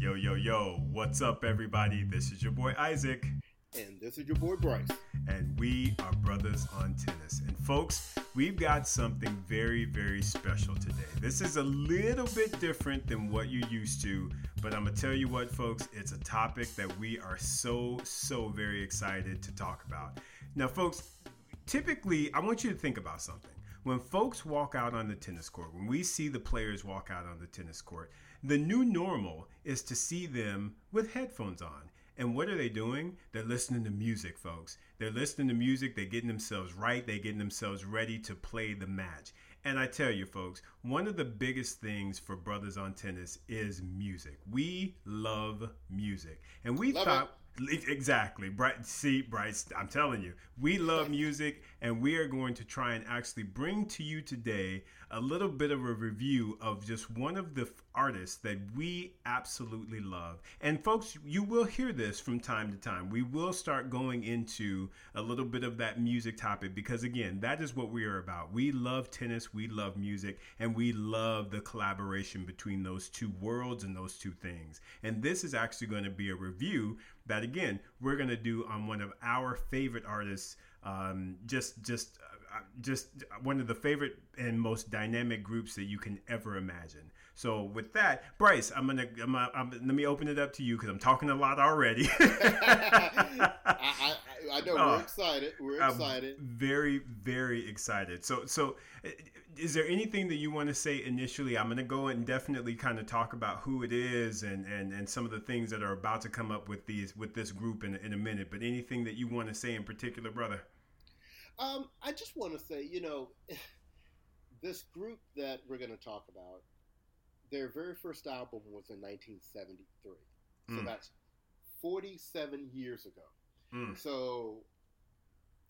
Yo, yo, yo, what's up, everybody? This is your boy Isaac. And this is your boy Bryce. And we are Bruthas on Tennis. And folks, we've got something very, very special today. This is a little bit different than what you're used to, but I'm going to tell you what, folks, it's a topic that we are so, so very excited to talk about. Now, folks, typically, I want you to think about something when folks walk out on the tennis court, when we see the players walk out on the tennis court, the new normal is to see them with headphones on. And what are they doing? They're listening to music, folks. They're listening to music, they're getting themselves right, they're getting themselves ready to play the match. And I tell you, folks, one of the biggest things for Bruthas on Tennis is music. We love music. And we love thought. It Exactly. Bright see, Bryce, I'm telling you, we love music and we are going to try and actually bring to you today a little bit of a review of just one of the artists that we absolutely love. And folks, you will hear this from time to time. We will start going into a little bit of that music topic because again, that is what we are about. We love tennis, we love music, and we love the collaboration between those two worlds and those two things. And this is actually going to be a review that again we're going to do on one of our favorite artists um, just just just one of the favorite and most dynamic groups that you can ever imagine so with that bryce i'm gonna, I'm, I'm, let me open it up to you because i'm talking a lot already I, I, I, know we're uh, excited we're excited very very excited so so is there anything that you want to say initially? I'm going to go and definitely kind of talk about who it is and, and, and some of the things that are about to come up with these with this group in, in a minute. But anything that you want to say in particular, brother? Um, I just want to say, you know, this group that we're going to talk about, their very first album was in 1973. So mm. that's 47 years ago. Mm. So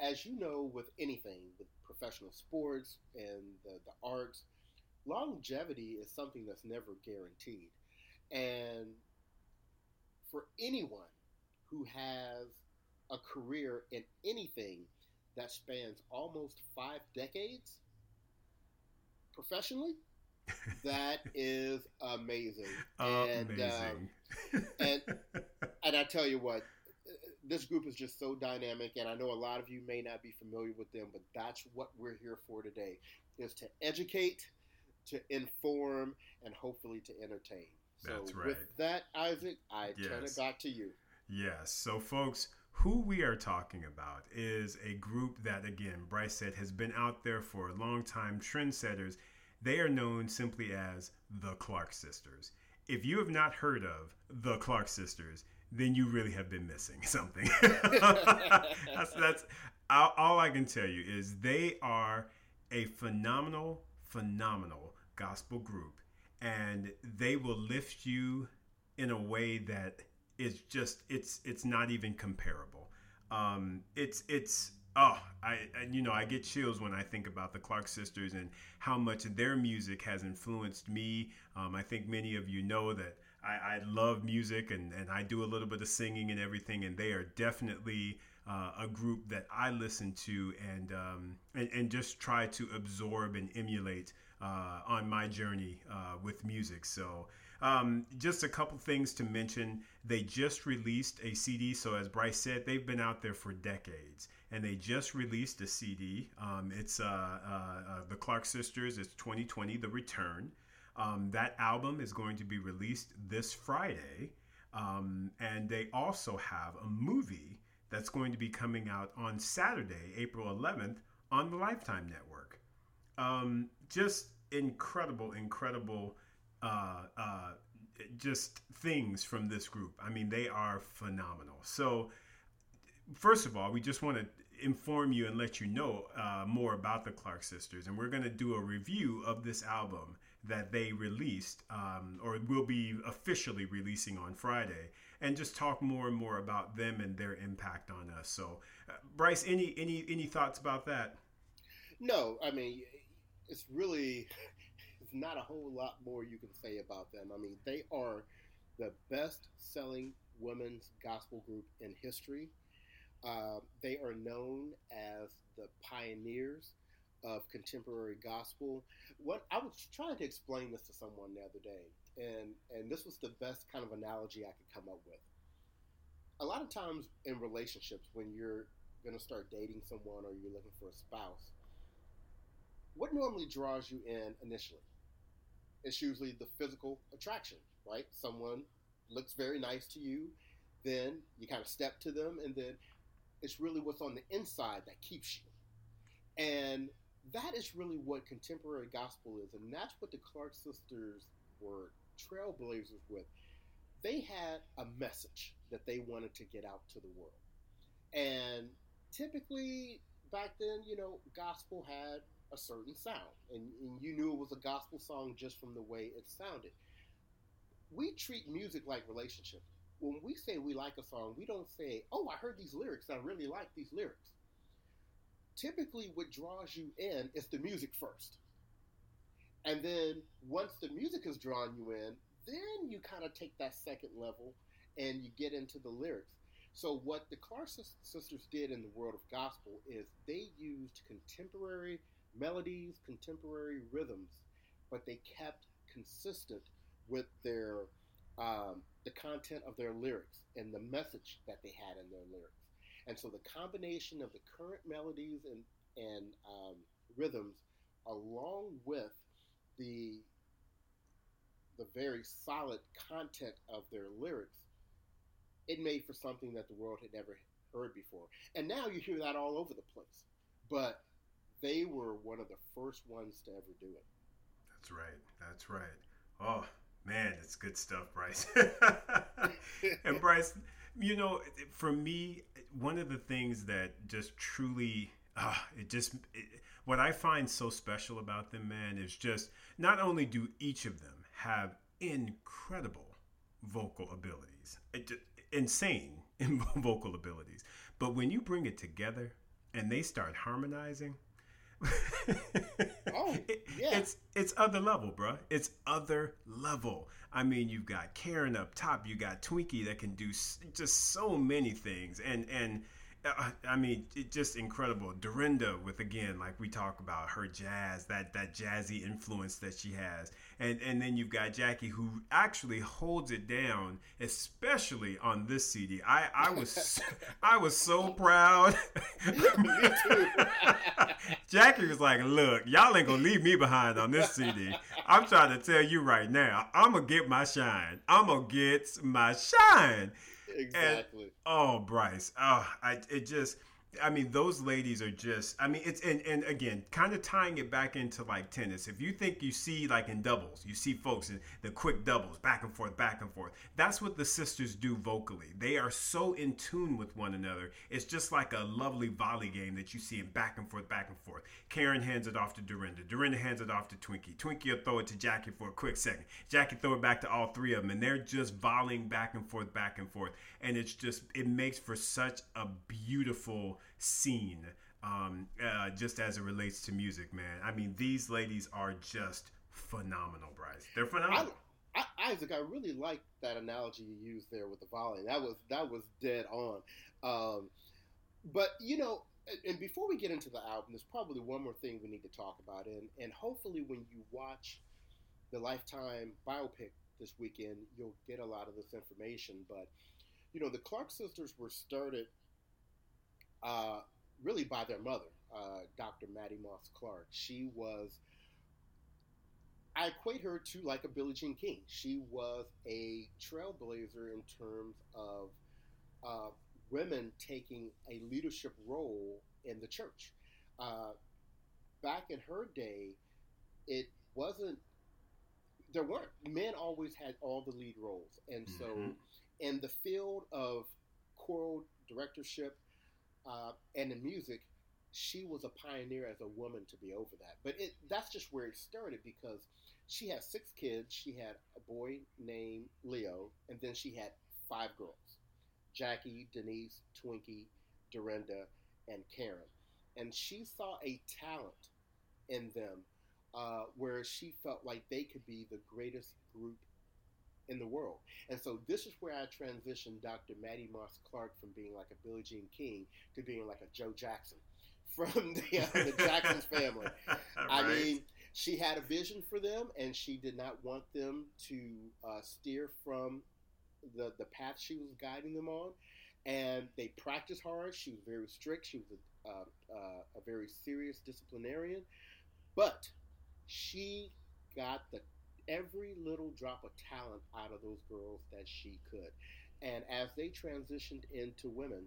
as you know, with anything, with professional sports and the, the arts, longevity is something that's never guaranteed. And for anyone who has a career in anything that spans almost five decades professionally, that is amazing. amazing. And, um, and and I tell you what, this group is just so dynamic, and I know a lot of you may not be familiar with them, but that's what we're here for today: is to educate, to inform, and hopefully to entertain. So that's right. With that, Isaac, I yes. turn it back to you. Yes. So, folks, who we are talking about is a group that, again, Bryce said has been out there for a long time, trendsetters. They are known simply as the Clark Sisters. If you have not heard of the Clark Sisters, then you really have been missing something. that's that's all, all I can tell you is they are a phenomenal, phenomenal gospel group, and they will lift you in a way that is just it's it's not even comparable. Um, it's it's oh I, I, you know i get chills when i think about the clark sisters and how much their music has influenced me um, i think many of you know that I, I, love music and, and I do a little bit of singing and everything, and they are definitely uh, a group that I listen to and, um, and, and just try to absorb and emulate uh, on my journey uh, with music. So, um, just a couple things to mention. They just released a CD. So, as Bryce said, they've been out there for decades, and they just released a CD. Um, it's uh, uh, uh, the Clark Sisters. It's 2020, The Return. Um, that album is going to be released this Friday. Um, and they also have a movie that's going to be coming out on Saturday, April 11th, on the Lifetime Network. Um, just incredible, incredible, uh, uh, just things from this group. I mean, they are phenomenal. So, first of all, we just want to inform you and let you know uh, more about the Clark Sisters. And we're going to do a review of this album that they released um, or will be officially releasing on Friday and just talk more and more about them and their impact on us. So, uh, Bryce, any any any thoughts about that? No, I mean, it's really not a whole lot more you can say about them. I mean, they are the best selling women's gospel group in history. Uh, they are known as the pioneers of contemporary gospel. What I was trying to explain this to someone the other day, and and this was the best kind of analogy I could come up with. A lot of times in relationships, when you're going to start dating someone or you're looking for a spouse, what normally draws you in initially? It's usually the physical attraction, right? Someone looks very nice to you, then you kind of step to them, and then it's really what's on the inside that keeps you. And that is really what contemporary gospel is, and that's what the Clark sisters were trailblazers with. They had a message that they wanted to get out to the world. And typically back then, you know, gospel had a certain sound, and, and you knew it was a gospel song just from the way it sounded. We treat music like relationships. When we say we like a song, we don't say, "Oh, I heard these lyrics. I really like these lyrics." Typically, what draws you in is the music first, and then once the music has drawn you in, then you kind of take that second level and you get into the lyrics. So, what the Clark sisters did in the world of gospel is they used contemporary melodies, contemporary rhythms, but they kept consistent with their um, the content of their lyrics and the message that they had in their lyrics. And so the combination of the current melodies and and um, rhythms, along with the the very solid content of their lyrics, it made for something that the world had never heard before. And now you hear that all over the place. But they were one of the first ones to ever do it. That's right. That's right. Oh man, it's good stuff, Bryce. and Bryce, you know, for me, one of the things that just truly, uh, it just, it, what I find so special about them, man, is just not only do each of them have incredible vocal abilities, it, insane vocal abilities, but when you bring it together and they start harmonizing, oh, yeah. It's it's other level, bro. It's other level. I mean, you've got Karen up top. You got Twinkie that can do just so many things, and and uh, I mean, it just incredible. Dorinda with again, like we talk about her jazz, that that jazzy influence that she has, and and then you've got Jackie who actually holds it down, especially on this CD. I I was I was so proud. Jackie was like, "Look, y'all ain't gonna leave me behind on this CD. I'm trying to tell you right now, I'm gonna get my shine. I'm gonna get my shine." exactly. And, oh, Bryce. Oh, I it just I mean, those ladies are just. I mean, it's and and again, kind of tying it back into like tennis. If you think you see like in doubles, you see folks in the quick doubles, back and forth, back and forth. That's what the sisters do vocally. They are so in tune with one another. It's just like a lovely volley game that you see in back and forth, back and forth. Karen hands it off to Dorinda. Dorinda hands it off to Twinkie. Twinkie will throw it to Jackie for a quick second. Jackie throw it back to all three of them, and they're just volleying back and forth, back and forth. And it's just it makes for such a beautiful scene um, uh, just as it relates to music, man. I mean, these ladies are just phenomenal, Bryce. They're phenomenal. I, I, Isaac, I really like that analogy you used there with the volley. That was that was dead on. Um, but you know, and before we get into the album, there's probably one more thing we need to talk about, and and hopefully when you watch the Lifetime biopic this weekend, you'll get a lot of this information. But you know, the Clark sisters were started uh, really by their mother, uh, Dr. Mattie Moss Clark. She was, I equate her to like a Billie Jean King. She was a trailblazer in terms of uh, women taking a leadership role in the church. Uh, back in her day, it wasn't there weren't men always had all the lead roles and so mm-hmm. In the field of choral directorship uh, and in music, she was a pioneer as a woman to be over that. But it, that's just where it started because she had six kids. She had a boy named Leo, and then she had five girls Jackie, Denise, Twinkie, Dorinda, and Karen. And she saw a talent in them uh, where she felt like they could be the greatest group in the world. And so this is where I transitioned Dr. Mattie Moss Clark from being like a Billie Jean King to being like a Joe Jackson, from the, uh, the Jacksons family. right. I mean, she had a vision for them, and she did not want them to uh, steer from the the path she was guiding them on. And they practiced hard. She was very strict. She was a, uh, uh, a very serious disciplinarian, but she got the every little drop of talent out of those girls that she could. And as they transitioned into women,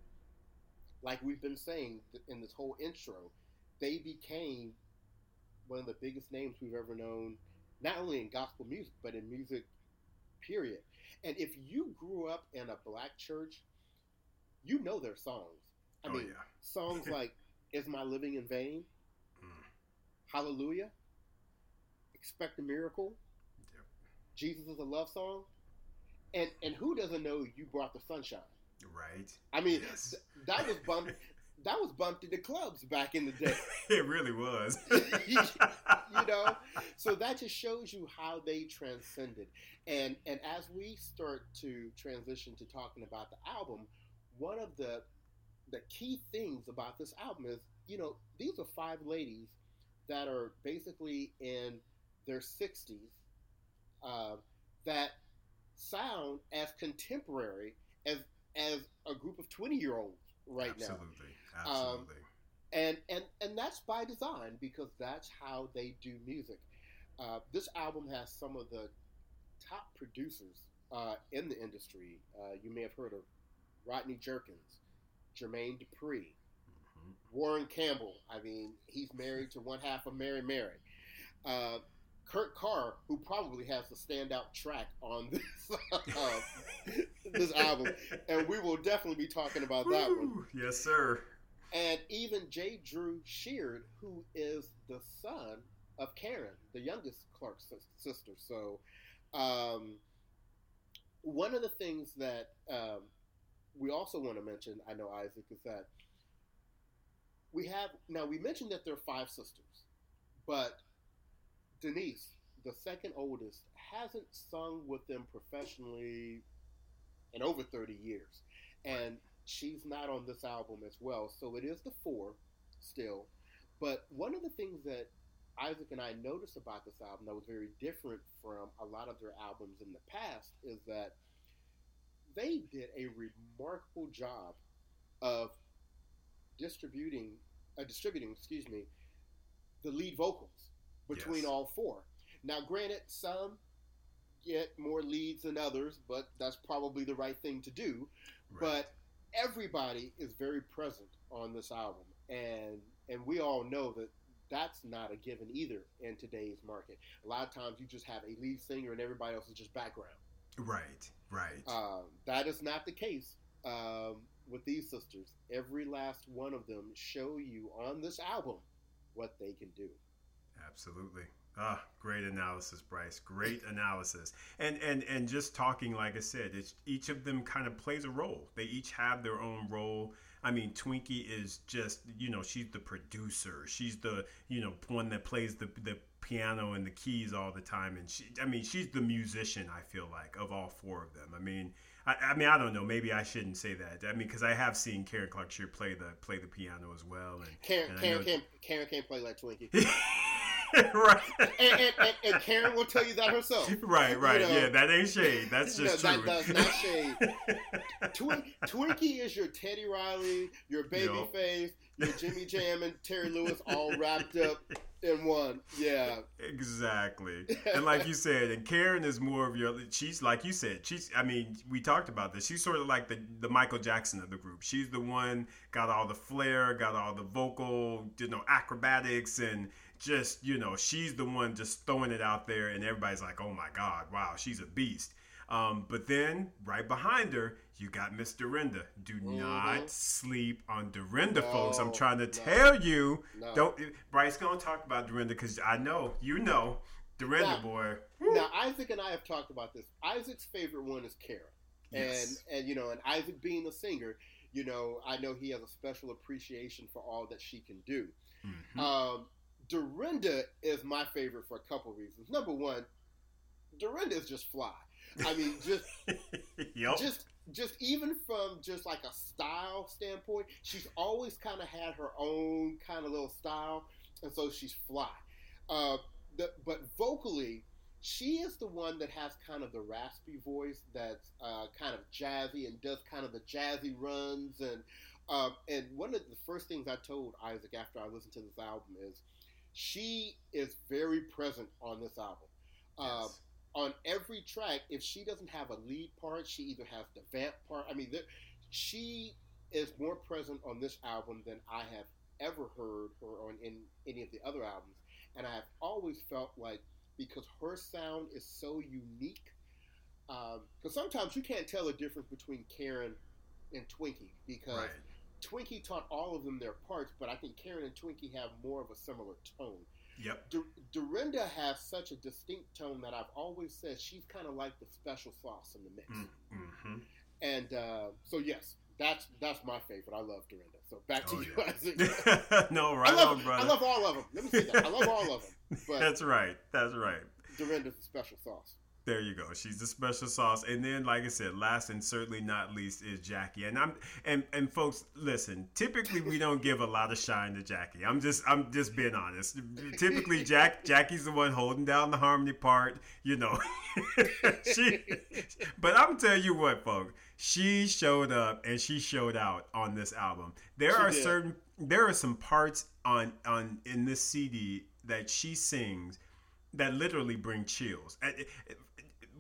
like we've been saying in this whole intro, they became one of the biggest names we've ever known, not only in gospel music, but in music, period. And if you grew up in a black church, you know their songs. I oh, mean, yeah. songs like Is My Living in Vain? Mm. Hallelujah? Expect a Miracle? Jesus is a love song? And and who doesn't know you brought the sunshine? Right. I mean, yes. th- that was bumped. that was bumped into clubs back in the day. it really was. you know, so that just shows you how they transcended. And and as we start to transition to talking about the album, one of the the key things about this album is, you know, these are five ladies that are basically in their 60s uh, that sound as contemporary as as a group of 20 year olds right Absolutely. now. Absolutely. Um, and, and and that's by design because that's how they do music. Uh, this album has some of the top producers uh, in the industry. Uh, you may have heard of Rodney Jerkins, Jermaine Dupri, mm-hmm. Warren Campbell. I mean, he's married to one half of Mary Mary. Kurt Carr, who probably has the standout track on this uh, this album, and we will definitely be talking about that one. Yes, sir. And even J. Drew Sheard, who is the son of Karen, the youngest Clark sister. So, um, one of the things that um, we also want to mention, I know Isaac, is that we have now we mentioned that there are five sisters, but Denise, the second oldest, hasn't sung with them professionally in over 30 years. And she's not on this album as well. So it is the four still. But one of the things that Isaac and I noticed about this album that was very different from a lot of their albums in the past is that they did a remarkable job of distributing, uh, distributing, excuse me, the lead vocals between yes. all four. Now, granted, some get more leads than others, but that's probably the right thing to do. Right. But everybody is very present on this album, and and we all know that that's not a given either in today's market. A lot of times, you just have a lead singer, and everybody else is just background. Right, right. Um, that is not the case um, with these sisters. Every last one of them show you on this album what they can do. Absolutely. Ah, great analysis, Bryce. Great analysis. And and and just talking, like I said, it's each of them kind of plays a role. They each have their own role. I mean, Twinkie is just you know she's the producer. She's the you know one that plays the the piano and the keys all the time. And she, I mean, she's the musician. I feel like of all four of them. I mean, I, I mean, I don't know. Maybe I shouldn't say that. I mean, because I have seen Karen Clark Sheard play the play the piano as well. And Karen, and Karen, can't, Karen can't play like Twinkie. right. And, and, and, and, Karen will tell you that herself. Right, right. You know, yeah, that ain't shade. That's just no, true. That, that's not shade. Twin, Twinkie is your Teddy Riley, your Babyface, yep. your Jimmy Jam, and Terry Lewis all wrapped up in one. Yeah. Exactly. And like you said, and Karen is more of your she's like you said, she's I mean, we talked about this. She's sort of like the, the Michael Jackson of the group. She's the one got all the flair, got all the vocal, you know, acrobatics and just, you know, she's the one just throwing it out there, and everybody's like, oh my God, wow, she's a beast. Um, but then right behind her, you got Miss Dorinda. Do mm-hmm. not sleep on Dorinda, no, folks. I'm trying to no, tell you. No. Don't. Bryce gonna talk about Dorinda because I know you know Dorinda now, boy. Woo. Now Isaac and I have talked about this. Isaac's favorite one is Karen, yes. and and you know, and Isaac being a singer, you know, I know he has a special appreciation for all that she can do. Mm-hmm. Um, Dorinda is my favorite for a couple reasons. Number one, Dorinda is just fly. I mean, just yep. just just even from just like a style standpoint, she's always kind of had her own kind of little style, and so she's fly. Uh, the, but vocally, she is the one that has kind of the raspy voice that's uh, kind of jazzy and does kind of the jazzy runs and um, and one of the first things I told Isaac after I listened to this album is she is very present on this album. Uh, yes. On every track, if she doesn't have a lead part, she either has the vamp part. I mean, she is more present on this album than I have ever heard her on in any of the other albums. And I have always felt like because her sound is so unique. Because um, sometimes you can't tell the difference between Karen and Twinkie because right. Twinkie taught all of them their parts, but I think Karen and Twinkie have more of a similar tone. Yep. D- Dorinda has such a distinct tone that I've always said she's kind of like the special sauce in the mix. Mm, mm-hmm. And uh, so, yes, that's that's my favorite. I love Dorinda. So back to oh, you, yeah. no, right I love, on, brother. I love all of them. Let me say that. I love all of them. But that's right. That's right. Dorinda's a special sauce. There you go. She's the special sauce. And then, like I said, last and certainly not least is Jackie. And I'm and and folks, listen. Typically, we don't give a lot of shine to Jackie. I'm just I'm just being honest. Typically, Jack Jackie's the one holding down the harmony part. You know, she. But I'm telling you what, folks. She showed up and she showed out on this album. There she are did. certain there are some parts on on in this CD that she sings that literally bring chills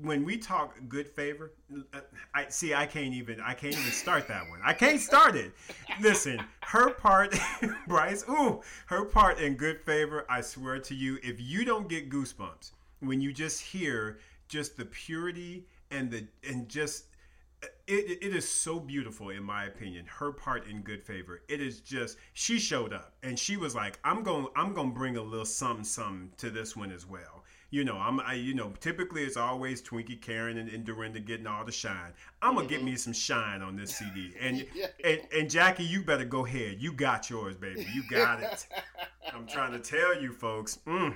when we talk good favor, uh, I see. I can't even. I can't even start that one. I can't start it. Listen, her part, Bryce. Ooh, her part in good favor. I swear to you, if you don't get goosebumps when you just hear just the purity and the and just uh, it, it is so beautiful in my opinion her part in good favor it is just she showed up and she was like i'm going i'm going to bring a little something something to this one as well you know, I'm, I, you know, typically it's always Twinkie, Karen, and, and Dorinda getting all the shine. I'm gonna mm-hmm. get me some shine on this CD, and, yeah. and and Jackie, you better go ahead. You got yours, baby. You got it. I'm trying to tell you, folks. Mm.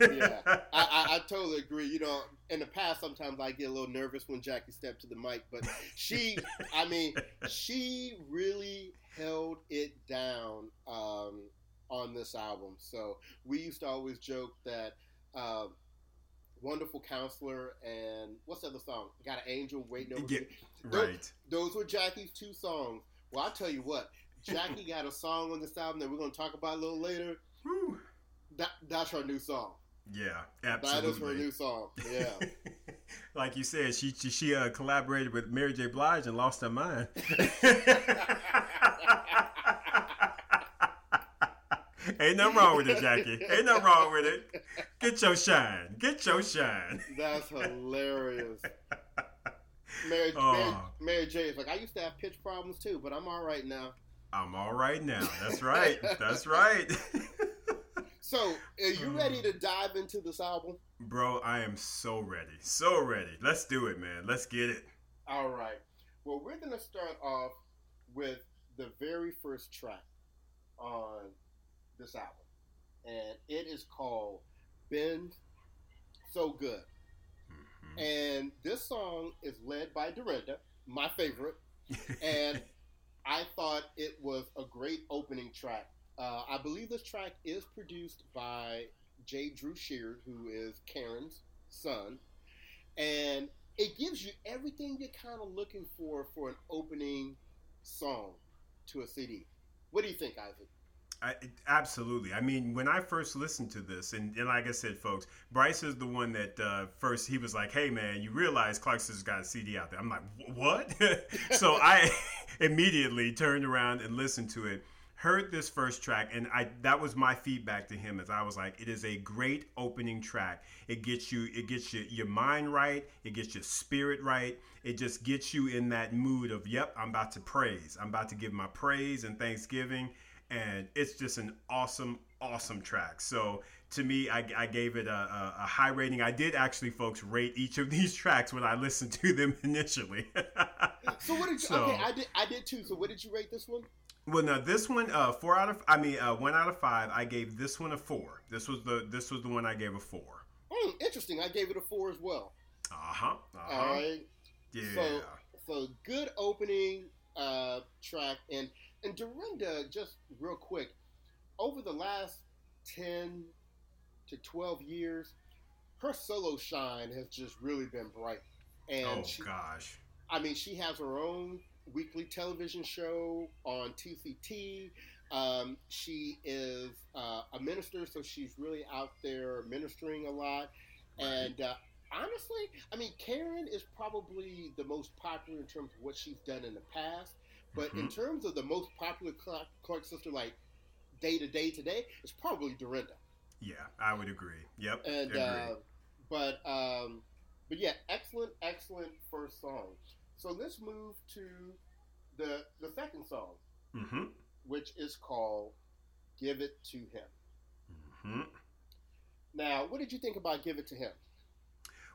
yeah, I, I, I, totally agree. You know, in the past, sometimes I get a little nervous when Jackie stepped to the mic, but she, I mean, she really held it down um, on this album. So we used to always joke that. Uh, Wonderful Counselor, and what's the other song? Got an Angel Waiting Over yeah, Me. Right. Those, were Jackie's two songs. Well, I'll tell you what. Jackie got a song on this album that we're going to talk about a little later. Whew. That that's her new song. Yeah, absolutely. That is her new song. Yeah. like you said, she she, she uh, collaborated with Mary J. Blige and lost her mind. Ain't nothing wrong with it, Jackie. Ain't nothing wrong with it. Get your shine. Get your shine. That's hilarious. Mary, oh. Mary, Mary J is like, I used to have pitch problems too, but I'm all right now. I'm all right now. That's right. That's right. so, are you ready to dive into this album? Bro, I am so ready. So ready. Let's do it, man. Let's get it. All right. Well, we're going to start off with the very first track on this album, and it is called "Been So Good." Mm-hmm. And this song is led by Dorinda, my favorite, and I thought it was a great opening track. Uh, I believe this track is produced by J. Drew Sheard, who is Karen's son, and it gives you everything you're kind of looking for for an opening song to a CD. What do you think, Isaac? I, absolutely. I mean, when I first listened to this, and, and like I said, folks, Bryce is the one that uh, first he was like, "Hey, man, you realize Clark Sisters got a CD out there." I'm like, "What?" so I immediately turned around and listened to it. Heard this first track, and I that was my feedback to him as I was like, "It is a great opening track. It gets you, it gets you, your mind right. It gets your spirit right. It just gets you in that mood of, yep, I'm about to praise. I'm about to give my praise and thanksgiving." And it's just an awesome, awesome track. So to me, I, I gave it a, a, a, high rating. I did actually, folks, rate each of these tracks when I listened to them initially. so what did you? So, okay, I did. I did too. So what did you rate this one? Well, now this one, uh, four out of, I mean, uh, one out of five. I gave this one a four. This was the, this was the one I gave a four. Mm, interesting. I gave it a four as well. Uh huh. Uh-huh. All right. Yeah. So, so good opening uh, track, and and Dorinda, just real quick, over the last ten to twelve years, her solo shine has just really been bright. And oh she, gosh. I mean, she has her own weekly television show on TCT. Um, she is uh, a minister, so she's really out there ministering a lot. And uh, honestly, I mean, Karen is probably the most popular in terms of what she's done in the past. But in Mhm. terms of the most popular Clark, Clark sister, like day to day today, it's probably Dorinda. Yeah, I would agree. Yep. And agree. uh, but um, but yeah, excellent, excellent first song. So let's move to the the second song, mm-hmm. which is called "Give It to Him." Mm-hmm. Now, what did you think about "Give It to Him"?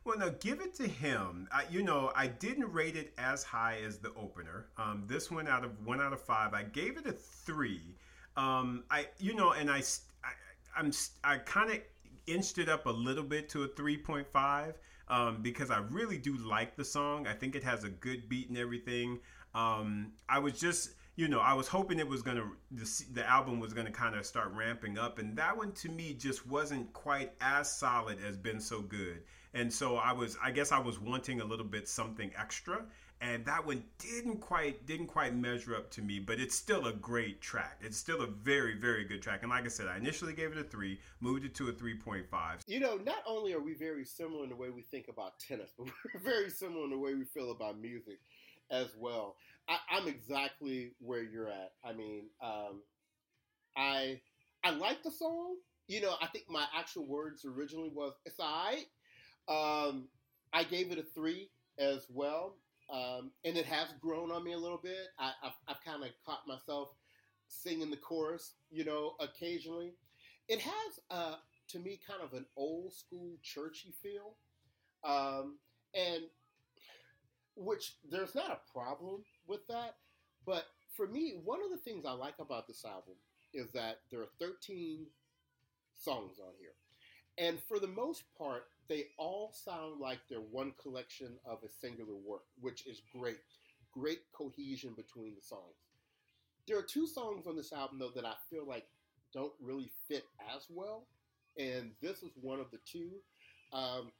Well, now give it to him. I, you know, I didn't rate it as high as the opener. Um, this one out of one out of five, I gave it a three. Um, I, you know, and I, I I'm, I kind of inched it up a little bit to a three point five um, because I really do like the song. I think it has a good beat and everything. Um, I was just, you know, I was hoping it was gonna the, the album was gonna kind of start ramping up, and that one to me just wasn't quite as solid as "Been So Good." And so I was, I guess I was wanting a little bit something extra, and that one didn't quite didn't quite measure up to me. But it's still a great track. It's still a very very good track. And like I said, I initially gave it a three, moved it to a three point five. You know, not only are we very similar in the way we think about tennis, but we're very similar in the way we feel about music as well. I, I'm exactly where you're at. I mean, um, I I like the song. You know, I think my actual words originally was "it's alright." Um, I gave it a three as well, um, and it has grown on me a little bit. I, I've, I've kind of caught myself singing the chorus, you know, occasionally. It has, uh, to me, kind of an old school churchy feel, um, and which there's not a problem with that. But for me, one of the things I like about this album is that there are 13 songs on here. And for the most part, they all sound like they're one collection of a singular work, which is great. Great cohesion between the songs. There are two songs on this album, though, that I feel like don't really fit as well. And this is one of the two. Um,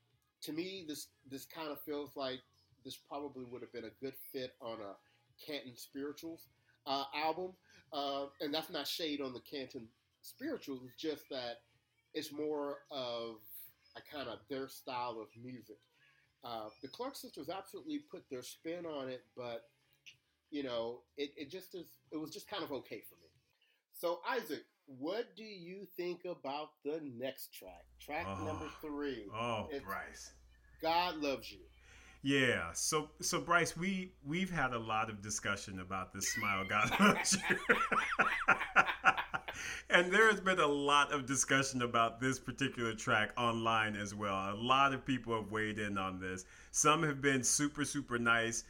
to me, this this kind of feels like this probably would have been a good fit on a Canton Spirituals uh, album. Uh, and that's not shade on the Canton Spirituals, it's just that it's more of a kind of their style of music. Uh, the Clark sisters absolutely put their spin on it, but you know, it, it just is. It was just kind of okay for me. So Isaac, what do you think about the next track? Track Oh. number three. Oh, It's- Bryce. God loves you. Yeah, so so Bryce, we we've had a lot of discussion about this smile God loves you. and there has been a lot of discussion about this particular track online as well. A lot of people have weighed in on this. Some have been super super nice.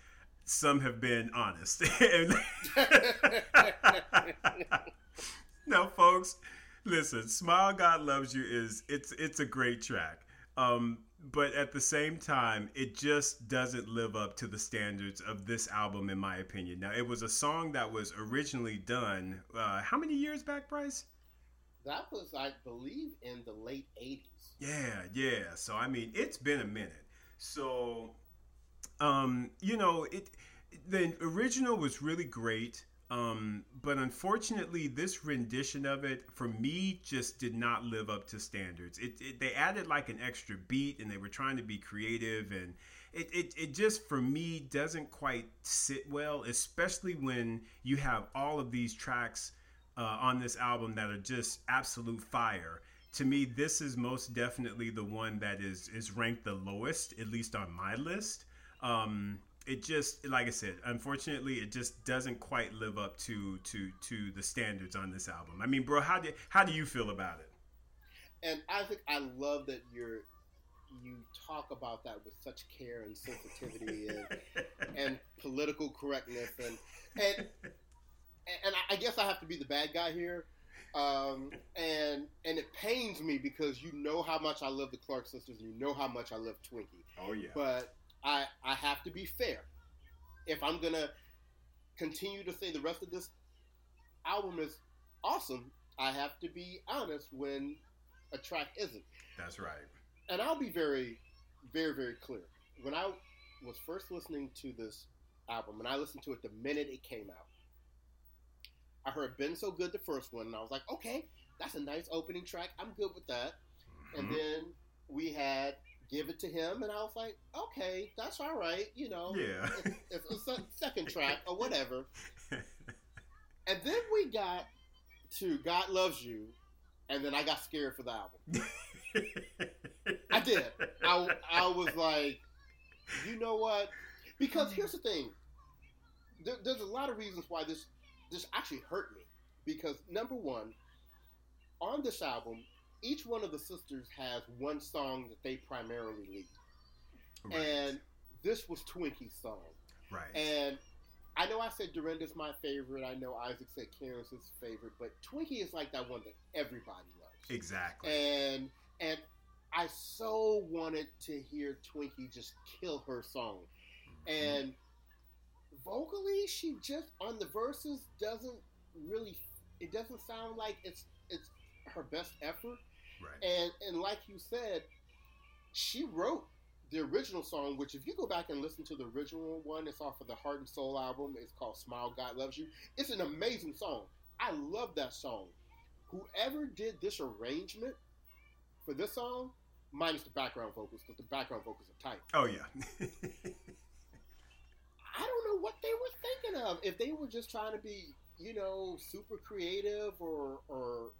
Some have been honest. Now, folks, listen. "Smile God Loves You" is it's it's a great track. Um, but at the same time, it just doesn't live up to the standards of this album, in my opinion. Now, it was a song that was originally done. Uh, how many years back, Bryce? That was, I believe, in the late '80s. Yeah, yeah. So I mean, it's been a minute. So, um, you know, it the original was really great. Um, but unfortunately, this rendition of it, for me, just did not live up to standards. It, it they added like an extra beat, and they were trying to be creative, and it, it it just for me doesn't quite sit well, especially when you have all of these tracks uh, on this album that are just absolute fire to me this is most definitely the one that is is ranked the lowest at least on my list um it just like i said unfortunately it just doesn't quite live up to to to the standards on this album i mean bro how do how do you feel about it And I think I love that you're you talk about that with such care and sensitivity and, and political correctness and and and I- guess I have to be the bad guy here. Um, and and it pains me because you know how much I love the Clark sisters, and you know how much I love Twinkie. Oh yeah. But I I have to be fair. If I'm gonna continue to say the rest of this album is awesome, I have to be honest when a track isn't. That's right. And I'll be very, very, very clear. When I was first listening to this album, and I listened to it the minute it came out, I heard "Been So Good" the first one, and I was like, okay, that's a nice opening track. I'm good with that. And Mhm. then we had "Give It to Him," and I was like, okay, that's all right. You know, Yeah. it's, it's a second track or whatever. And then we got to "God Loves You," and then I got scared for the album. I did. I, I was like, you know what? Because hmm. here's the thing. There, there's a lot of reasons why this this actually hurt me. Because number one, on this album, each one of the sisters has one song that they primarily lead, Right. and this was Twinkie's song. right. And I know I said Dorinda's my favorite. I know Isaac said Karen's his favorite, but Twinkie is like that one that everybody loves. exactly. And and I so wanted to hear Twinkie just kill her song. Mm-hmm. And vocally, she just on the verses doesn't really. It doesn't sound like it's it's her best effort. Right. And and like you said, she wrote the original song, which if you go back and listen to the original one, it's off of the Heart and Soul album. It's called "Smile, God Loves You." It's an amazing song. I love that song. Whoever did this arrangement for this song, minus the background vocals, because the background vocals are tight. oh yeah. I don't know what they were thinking of. If they were just trying to be, you know, super creative or, or, or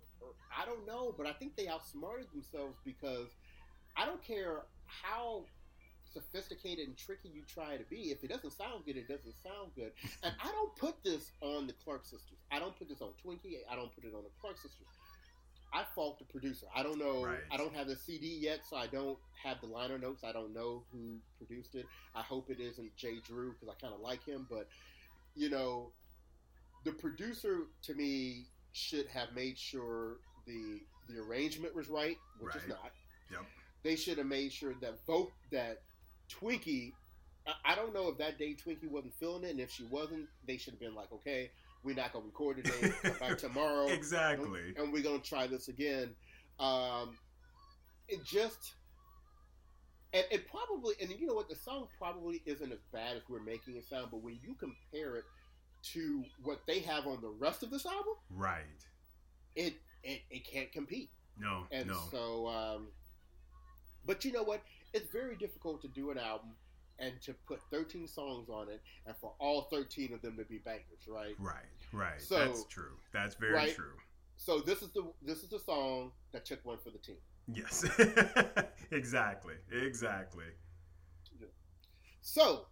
I don't know, but I think they outsmarted themselves because I don't care how sophisticated and tricky you try to be. If it doesn't sound good, it doesn't sound good. And I don't put this on the Clark sisters. I don't put this on Twinkie. I don't put it on the Clark sisters. I fault the producer. I don't know. Right. I don't have the CD yet, so I don't have the liner notes. I don't know who produced it. I hope it isn't J. Drew because I kind of like him. But you know, the producer to me should have made sure the the arrangement was right, which is not. Yep. They should have made sure that vote that Twinkie. I- I don't know if that day Twinkie wasn't feeling it, and if she wasn't, they should have been like, okay, we're not gonna record today. Come back tomorrow exactly. and we're gonna try this again. Um, it just, and it probably, and you know what, the song probably isn't as bad as we're making it sound. But when you compare it to what they have on the rest of this album, Right. it it, it can't compete. No. And no. so, um, but you know what? It's very difficult to do an album and to put 13 songs on it, and for all 13 of them to be bangers, right? Right. Right. So- That's true. That's very Right. true. So this is the this is the song that took one for the team. Yes. exactly. Exactly. So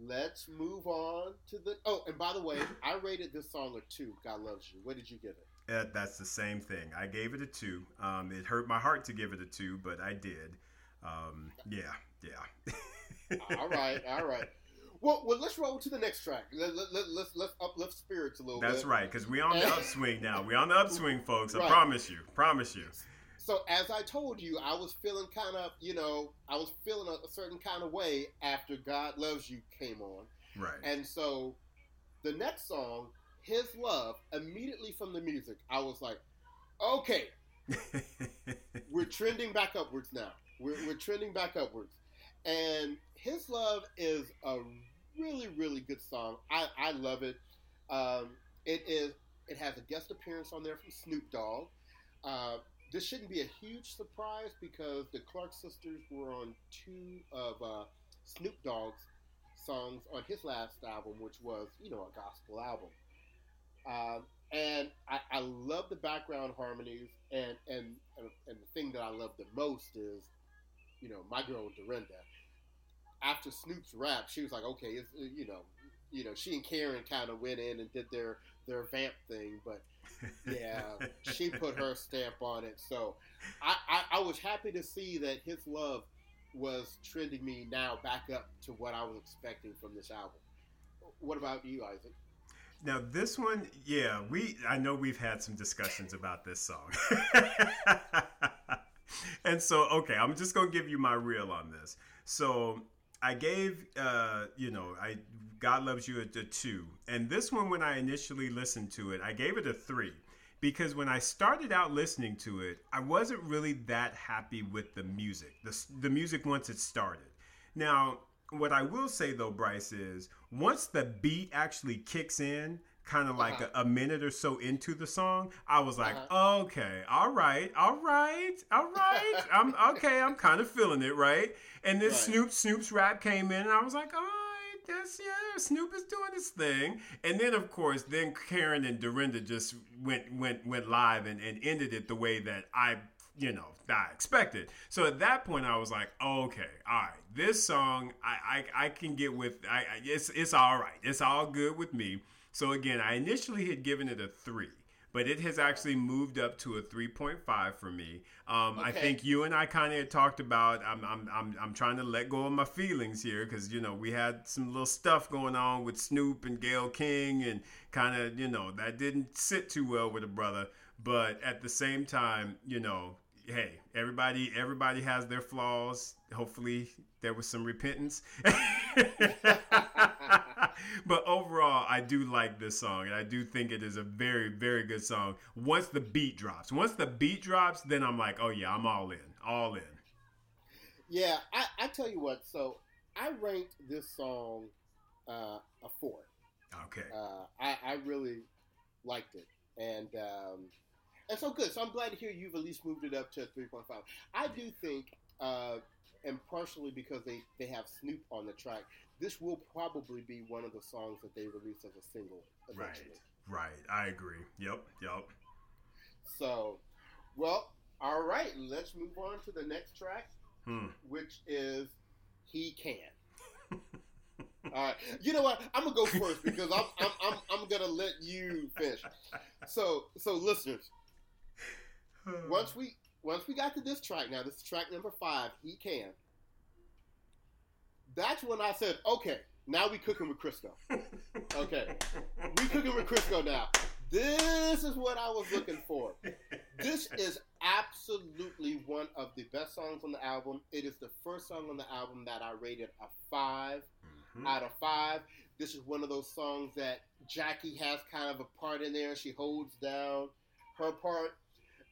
let's move on to the. Oh, and by the way, I rated this song a two. God loves you. What did you give it? Uh, that's the same thing. I gave it a two. Um, it hurt my heart to give it a two, but I did. Um, yeah, yeah. all right, all right. Well, well, let's roll to the next track. Let, let, let, let's let's uplift spirits a little bit. That's bit. right, because we on the upswing now. We on the upswing, folks. I Right. promise you. Promise you. So as I told you, I was feeling kind of, you know, I was feeling a, a certain kind of way after God Loves You came on. Right. And so the next song, His Love, immediately from the music, I was like, okay, we're trending back upwards now. We're, we're trending back upwards. And His Love is a really, really good song. I, I love it. Um, it is. It has a guest appearance on there from Snoop Dogg. Uh, this shouldn't be a huge surprise because the Clark sisters were on two of uh, Snoop Dogg's songs on his last album, which was, you know, a gospel album. Um, and I, I love the background harmonies, and, and and the thing that I love the most is, you know, my girl Dorinda. After Snoop's rap, she was like, okay, it's, you know, you know, she and Karen kind of went in and did their their vamp thing, but yeah, she put her stamp on it. So I, I, I was happy to see that his love was trending me now back up to what I was expecting from this album. What about you, Isaac? now this one, yeah, we I know we've had some discussions about this song. and so okay, I'm just gonna give you my reel on this. So I gave uh, you know, I God loves you a, a two. And this one when I initially listened to it, I gave it a three. Because when I started out listening to it, I wasn't really that happy with the music. The, the music once it started. Now, what I will say though, Bryce, is once the beat actually kicks in, kind of like uh-huh. a, a, minute or so into the song, I was like, uh-huh. okay, all right, all right, all right. I'm okay, I'm kind of feeling it, right? And then right. Snoop Snoop's rap came in, and I was like, all right, that's yeah, Snoop is doing his thing. And then of course, then Karen and Dorinda just went went went live and, and ended it the way that I you know I expected. So at that point, I was like, okay, all right, this song I I, I can get with. I, I it's it's all right. It's all good with me. So again, I initially had given it a three, but it has actually moved up to a 3.5 for me. Um, okay. I think you and I kind of talked about. I'm, I'm I'm I'm trying to let go of my feelings here because you know we had some little stuff going on with Snoop and Gayle King and kind of you know that didn't sit too well with a brother. But at the same time, you know, hey, everybody everybody has their flaws. Hopefully there was some repentance. but overall, I do like this song, and I do think it is a very, very good song. Once the beat drops, once the beat drops, then I'm like, oh yeah, I'm all in, all in. Yeah, I, I tell you what. So I ranked this song uh, a four. Okay. Uh, I I really liked it, and um, and so good. So I'm glad to hear you've at least moved it up to 3.5. I do think, uh, and partially because they, they have Snoop on the track, this will probably be one of the songs that they release as a single eventually. Right, right. I agree. Yep, yep. So, well, all right. Let's move on to the next track, hmm. which is "He Can." All right. You know what? I'm gonna go first because I'm I'm I'm, I'm gonna let you finish. So so listeners, once we once we got to this track, now this is track number five, he can. That's when I said, okay, now we cooking with Crisco. Okay, we cooking with Crisco now. This is what I was looking for. This is absolutely one of the best songs on the album. It is the first song on the album that I rated a 5 mm-hmm. out of five. This is one of those songs that Jackie has kind of a part in there. She holds down her part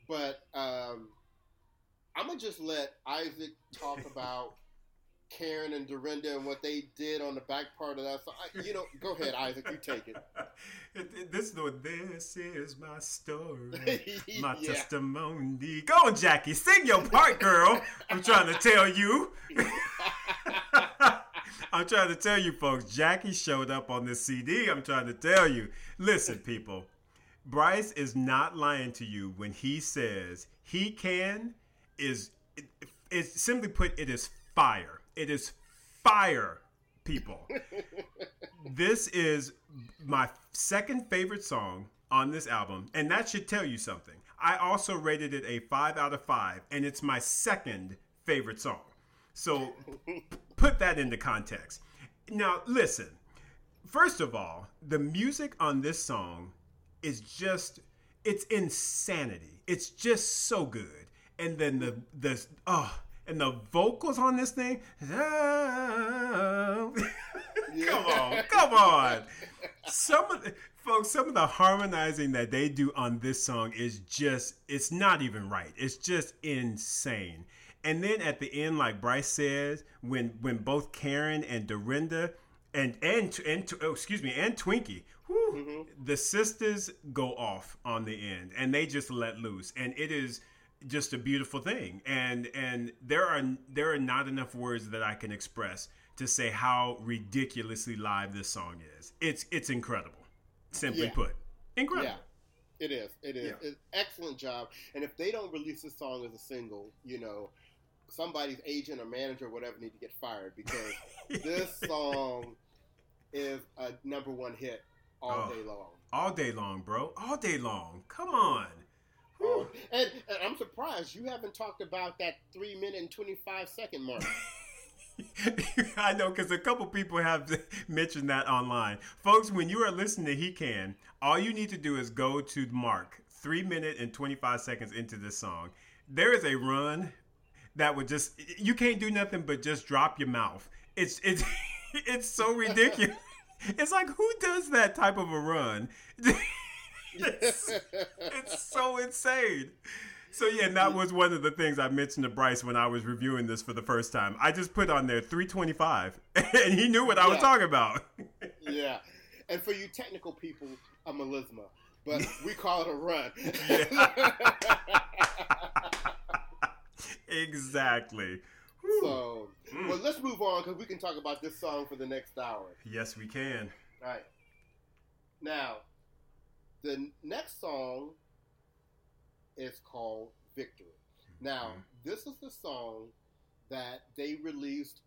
but um, I'm gonna just let Isaac talk about Karen and Dorinda and what they did on the back part of that. So, I, you know, go ahead, Isaac. You take it. this, this is my story, my yeah. testimony. Go on, Jackie, sing your part, girl. I'm trying to tell you. I'm trying to tell you, folks. Jackie showed up on this CD. I'm trying to tell you. Listen, people. Bryce is not lying to you when he says he can is it's simply put it is fire. It is fire, people. this is my second favorite song on this album, and that should tell you something. I also rated it a 5 out of 5, and it's my second favorite song. So put that into context. Now, listen. First of all, the music on this song is just it's insanity. It's just so good. And then the the oh and the vocals on this thing. Oh, come on, come on. Some of the folks, some of the harmonizing that they do on this song is just it's not even right. It's just insane. And then at the end, like Bryce says, when when both Karen and Dorinda and and and oh, excuse me and Twinkie mm-hmm. the sisters go off on the end and they just let loose and it is just a beautiful thing and and there are there are not enough words that I can express to say how ridiculously live this song is it's it's incredible simply yeah. put incredible yeah. It is. It is. Yeah. It's excellent job. And if they don't release this song as a single, you know, somebody's agent or manager or whatever need to get fired because this song is a number one hit all oh, day long. All day long, bro. All day long. Come on. Oh, and, and, I'm surprised you haven't talked about that three minute and twenty five second mark. I know because a couple people have mentioned that online. Folks, when you are listening to He Can, all you need to do is go to Mark, three minute and 25 seconds into this song. There is a run that would just, you can't do nothing but just drop your mouth. It's, it's, it's so ridiculous. It's like, who does that type of a run? it's, it's so insane. So yeah, and that was one of the things I mentioned to Bryce when I was reviewing this for the first time. I just put on there 325, and he knew what I was talking about. yeah, and for you technical people, a melisma, but we call it a run. exactly. So, mm. well, let's move on because we can talk about this song for the next hour. Yes, we can. All right. Now, the next song is called Victory. Now, mm-hmm. this is the song that they released.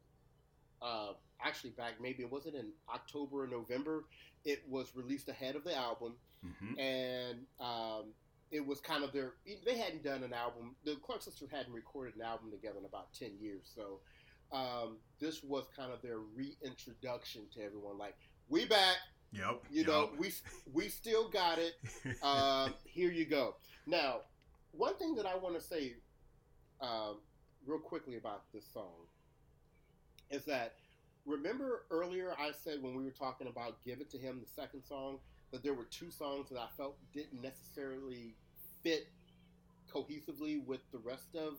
Uh, actually, back maybe it wasn't in October or November. It was released ahead of the album, mm-hmm. and um, it was kind of their. They hadn't done an album. The Clark sisters hadn't recorded an album together in about ten years, so um, this was kind of their reintroduction to everyone. Like, we back. Yep. You yep. know, we we still got it. Uh, here you go. Now, one thing that I want to say um, real quickly about this song is that remember earlier I said when we were talking about "Give It to Him," the second song, that there were two songs that I felt didn't necessarily fit cohesively with the rest of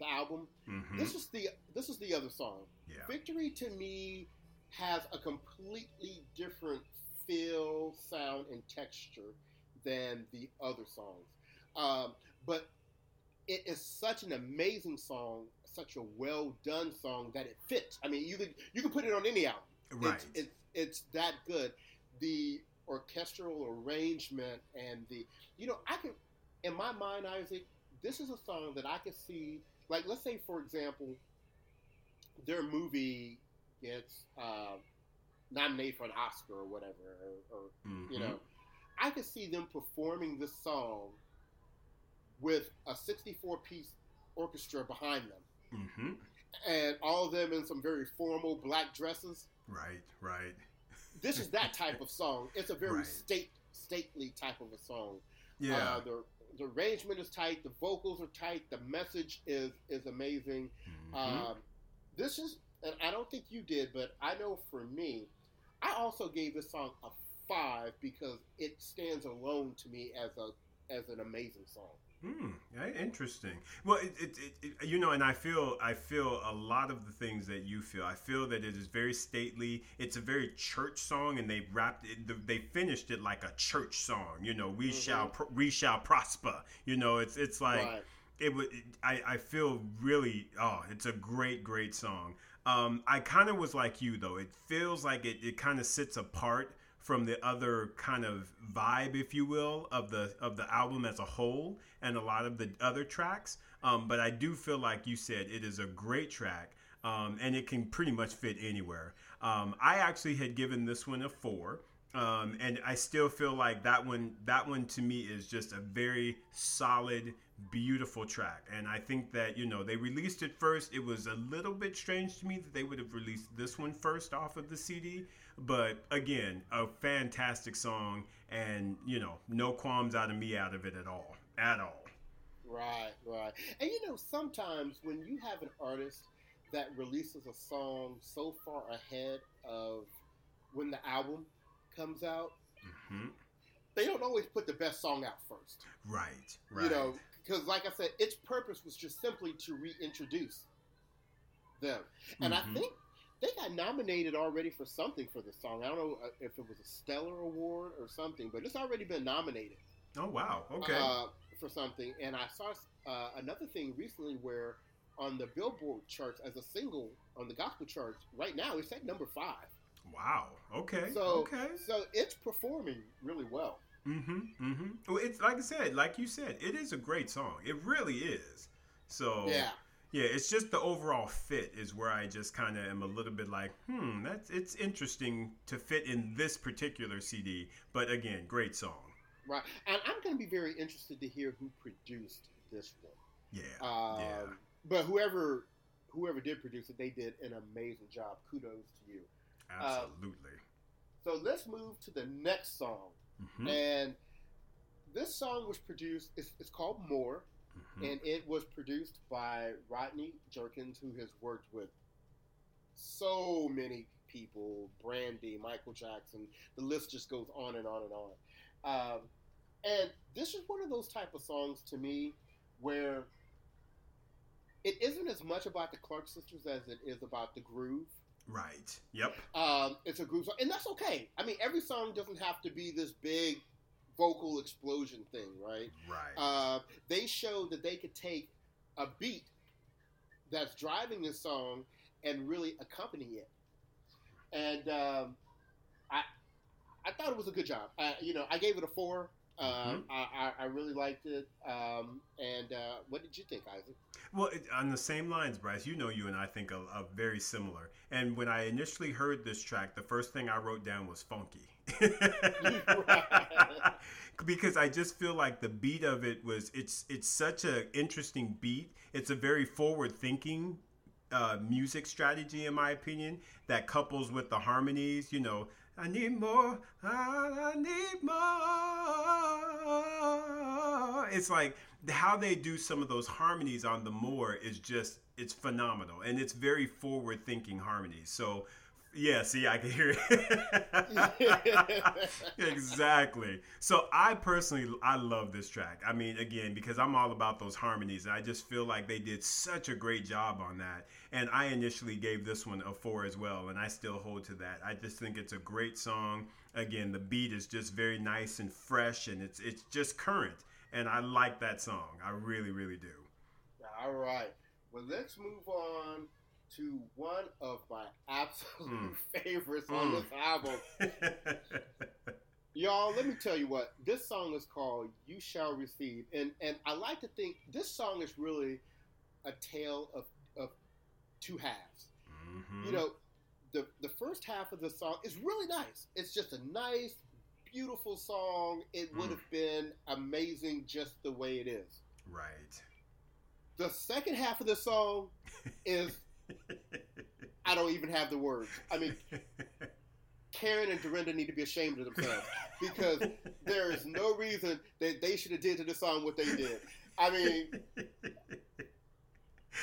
the album. Mm-hmm. This is the this is the other song. Yeah. Victory to me has a completely different feel, sound, and texture than the other songs. Um, but it is such an amazing song, such a well done song that it fits. I mean, you could you could put it on any album. Right. It's, it's, it's that good. The orchestral arrangement and the you know I can in my mind Isaac this is a song that I could see like let's say for example their movie gets uh, nominated for an Oscar or whatever or, or mm-hmm. you know I could see them performing this song with a 64 piece orchestra behind them. Mm-hmm. And all of them in some very formal black dresses. Right, right. This is that type of song. It's a very right. state stately type of a song. Yeah. Uh, the the arrangement is tight. The vocals are tight. The message is is amazing. Mm-hmm. Um, this is, and I don't think you did, but I know for me, I also gave this song a five because it stands alone to me as a as an amazing song. Hmm. Interesting. Well, it, it, it, you know, and I feel I feel a lot of the things that you feel. I feel that it is very stately. It's a very church song, and they wrapped it. They finished it like a church song. You know, we mm-hmm. shall we shall prosper. You know, it's it's like right. it would. I I feel really. Oh, it's a great great song. Um, I kind of was like you though. It feels like it, it kind of sits apart from the other kind of vibe, if you will, of the of the album as a whole, and a lot of the other tracks. Um, but I do feel like you said it is a great track, um, and it can pretty much fit anywhere. Um, I actually had given this one a four. Um, and I still feel like that one that one to me is just a very solid beautiful track and I think that you know they released it first it was a little bit strange to me that they would have released this one first off of the CD but again, a fantastic song, and you know, no qualms out of me out of it at all, at all. Right, right. And you know, sometimes when you have an artist that releases a song so far ahead of when the album comes out, mm-hmm. they don't always put the best song out first. Right, right. You know, because like I said, its purpose was just simply to reintroduce them. And mm-hmm. I think they got nominated already for something for the song. I don't know uh, if it was a Stellar Award or something, but it's already been nominated. Oh wow! Okay. Uh, for something, and I saw uh, another thing recently where on the Billboard charts as a single on the gospel charts right now it's at number five. Wow. Okay. So okay. So it's performing really well. Mm-hmm. Mm-hmm. Well, it's like I said, like you said, it is a great song. It really is. So yeah. Yeah, it's just the overall fit is where I just kind of am a little bit like, hmm, that's it's interesting to fit in this particular CD. But again, great song. Right, and I'm going to be very interested to hear who produced this one. Yeah, um, yeah. But whoever whoever did produce it, they did an amazing job. Kudos to you. Absolutely. Um, so let's move to the next song, mm-hmm. and this song was produced. It's, it's called More, mm-hmm. and it was produced by Rodney Jerkins, who has worked with so many people, Brandy, Michael Jackson. The list just goes on and on and on. Um, and this is one of those type of songs to me where it isn't as much about the Clark sisters as it is about the groove. Right. Yep. Um, it's a groove song, and that's okay. I mean, every song doesn't have to be this big vocal explosion thing, right? Right. Uh, they showed that they could take a beat that's driving this song and really accompany it. And um, I, I thought it was a good job. Uh, you know, I gave it a four. mm-hmm. Um, I, I, really liked it. Um, and uh, what did you think, Isaac? Well, it, on the same lines, Bryce, you know, you and I think are, very similar. And when I initially heard this track, the first thing I wrote down was funky. because I just feel like the beat of it was it's it's such an interesting beat. It's a very forward thinking uh, music strategy, in my opinion, that couples with the harmonies. You know, I need more, I need more. It's like how they do some of those harmonies on the more is just it's phenomenal, and it's very forward thinking harmonies. So yeah, see, I can hear it. exactly. So I personally, I love this track. I mean, again, because I'm all about those harmonies. I just feel like they did such a great job on that. And I initially gave this one a four as well, and I still hold to that. I just think it's a great song. Again, the beat is just very nice and fresh, and it's it's just current. And I like that song. I really, really do. All right. Well, let's move on to one of my absolute mm. favorites mm. on this album. Y'all, let me tell you what this song is called "You Shall Receive," and and I like to think this song is really a tale of of two halves. Mm-hmm. You know, the the first half of the song is really nice. It's just a nice, beautiful song. It would mm. have been amazing just the way it is. Right. The second half of the song is I don't even have the words. I mean, Karen and Dorinda need to be ashamed of themselves because there is no reason that they should have did to the song what they did. I mean,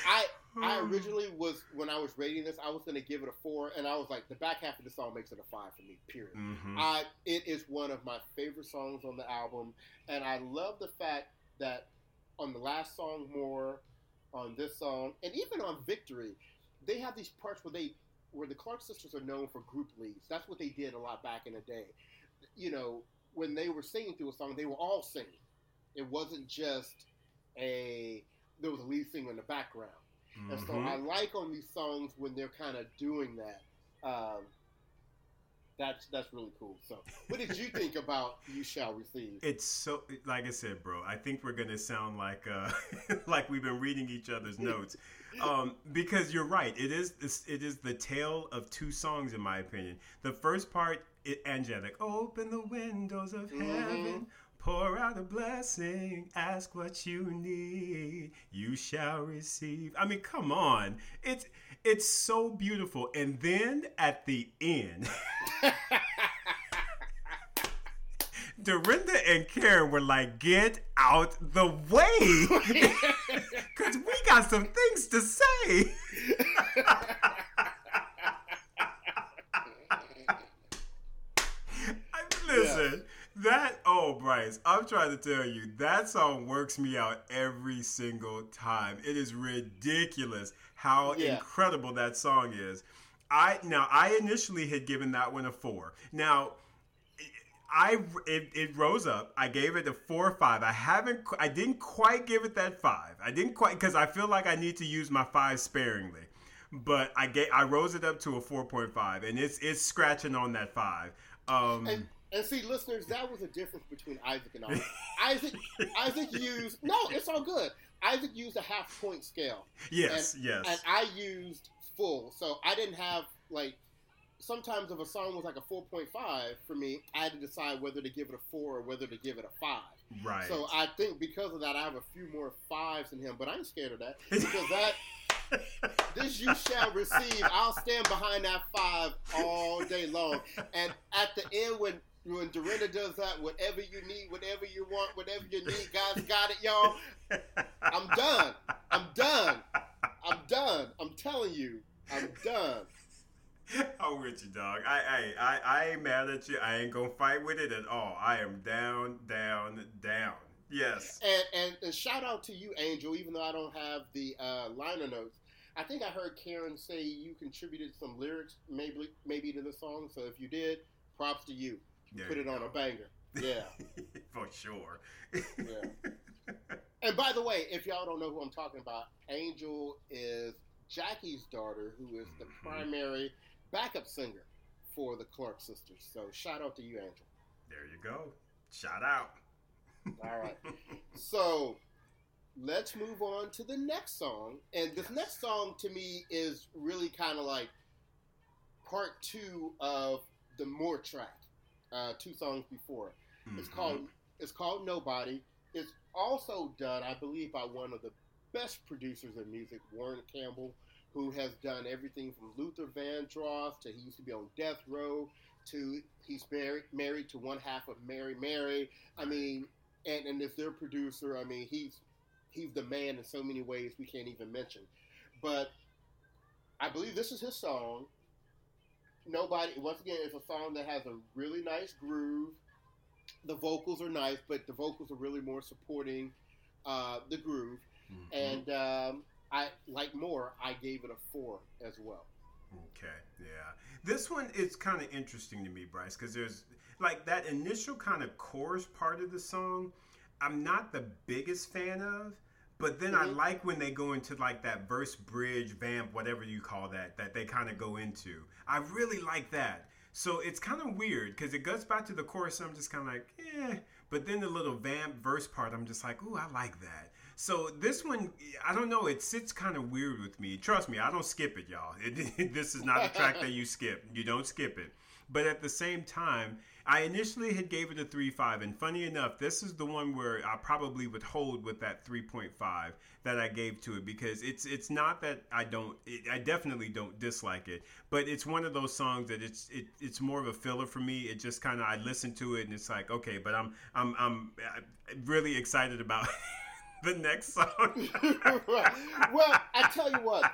I I originally was when I was rating this, I was going to give it a four, and I was like, the back half of the song makes it a five for me. Period. Mm-hmm. I it is one of my favorite songs on the album, and I love the fact that on the last song more, on this song, and even on Victory, they have these parts where they where the Clark sisters are known for group leads. That's what they did a lot back in the day. You know, when they were singing through a song, they were all singing. It wasn't just a there was a lead singer in the background. Mm-hmm. And so mm-hmm. I like on these songs when they're kind of doing that. Um, that's that's really cool. So, what did you think about "You Shall Receive"? It's so like I said, bro. I think we're gonna sound like uh, like we've been reading each other's notes, um, because you're right. It is this, it is the tale of two songs, in my opinion. The first part, it, angelic, open the windows of mm-hmm. heaven. Pour out a blessing, ask what you need, you shall receive. I mean, come on. It's it's so beautiful. And then at the end, Dorinda and Karen were like, get out the way. Because we got some things to say. listen, that, oh, Bryce, I'm trying to tell you, that song works me out every single time. It is ridiculous how yeah. incredible that song is. I now I initially had given that one a four. Now I it, it rose up. I gave it a four or five. I haven't. I didn't quite give it that five. I didn't quite because I feel like I need to use my five sparingly. But I gave. I rose it up to a four point five, and it's it's scratching on that five. Um, and, and see, listeners, that was a difference between Isaac and I. Isaac, Isaac used no, it's all good. Isaac used a half point scale. Yes, and, yes. And I used full, so I didn't have like. Sometimes if a song was like a four point five for me, I had to decide whether to give it a four or whether to give it a five. Right. So I think because of that, I have a few more fives than him, but I'm scared of that because that this you shall receive. I'll stand behind that five all day long. And at the end, when when Dorinda does that, whatever you need, whatever you want, whatever you need, guys got it, y'all. I'm done. I'm done. I'm done. I'm telling you, I'm done. I'm with you, dog. I, I, I, I ain't mad at you. I ain't gonna fight with it at all. I am down, down, down. Yes. And, and, and shout out to you, Angel. Even though I don't have the uh, liner notes, I think I heard Karen say you contributed some lyrics, maybe maybe to the song. So if you did, props to you. There Put you it go. on a banger. Yeah. For sure. yeah. And by the way, if y'all don't know who I'm talking about, Angel is Jackie's daughter, who is the mm-hmm. primary backup singer for the Clark sisters. So shout out to you, Angel. There you go. Shout out. All right. so let's move on to the next song. And this next song to me is really kind of like part two of the More track. Uh, two songs before. Mm-hmm. It's called it's called Nobody. It's also done, I believe, by one of the best producers of music, Warren Campbell, who has done everything from Luther Vandross to he used to be on Death Row to he's married married to one half of Mary Mary. I mean, and and as their producer, I mean he's he's the man in so many ways we can't even mention. But I believe this is his song. Nobody once again it's a song that has a really nice groove. The vocals are nice, but the vocals are really more supporting uh, the groove. Mm-hmm. And um, I like more. I gave it a four as well. Okay, yeah. This one is kind of interesting to me, Bryce, because there's like that initial kind of chorus part of the song. I'm not the biggest fan of, but then mm-hmm. I like when they go into like that verse, bridge, vamp, whatever you call that, that they kind of go into. I really like that. So it's kind of weird because it goes back to the chorus. I'm just kind of like, eh. But then the little vamp verse part, I'm just like, ooh, I like that. So this one, I don't know. It sits kind of weird with me. Trust me, I don't skip it, y'all. It, this is not a track that you skip. You don't skip it. But at the same time, I initially had gave it a 3.5, and funny enough, this is the one where I probably would hold with that 3.5 that I gave to it because it's it's not that I don't, it, I definitely don't dislike it, but it's one of those songs that it's it, it's more of a filler for me. It just kind of I listen to it and it's like okay, but I'm I'm I'm uh, really excited about. the next song. well, I tell you what,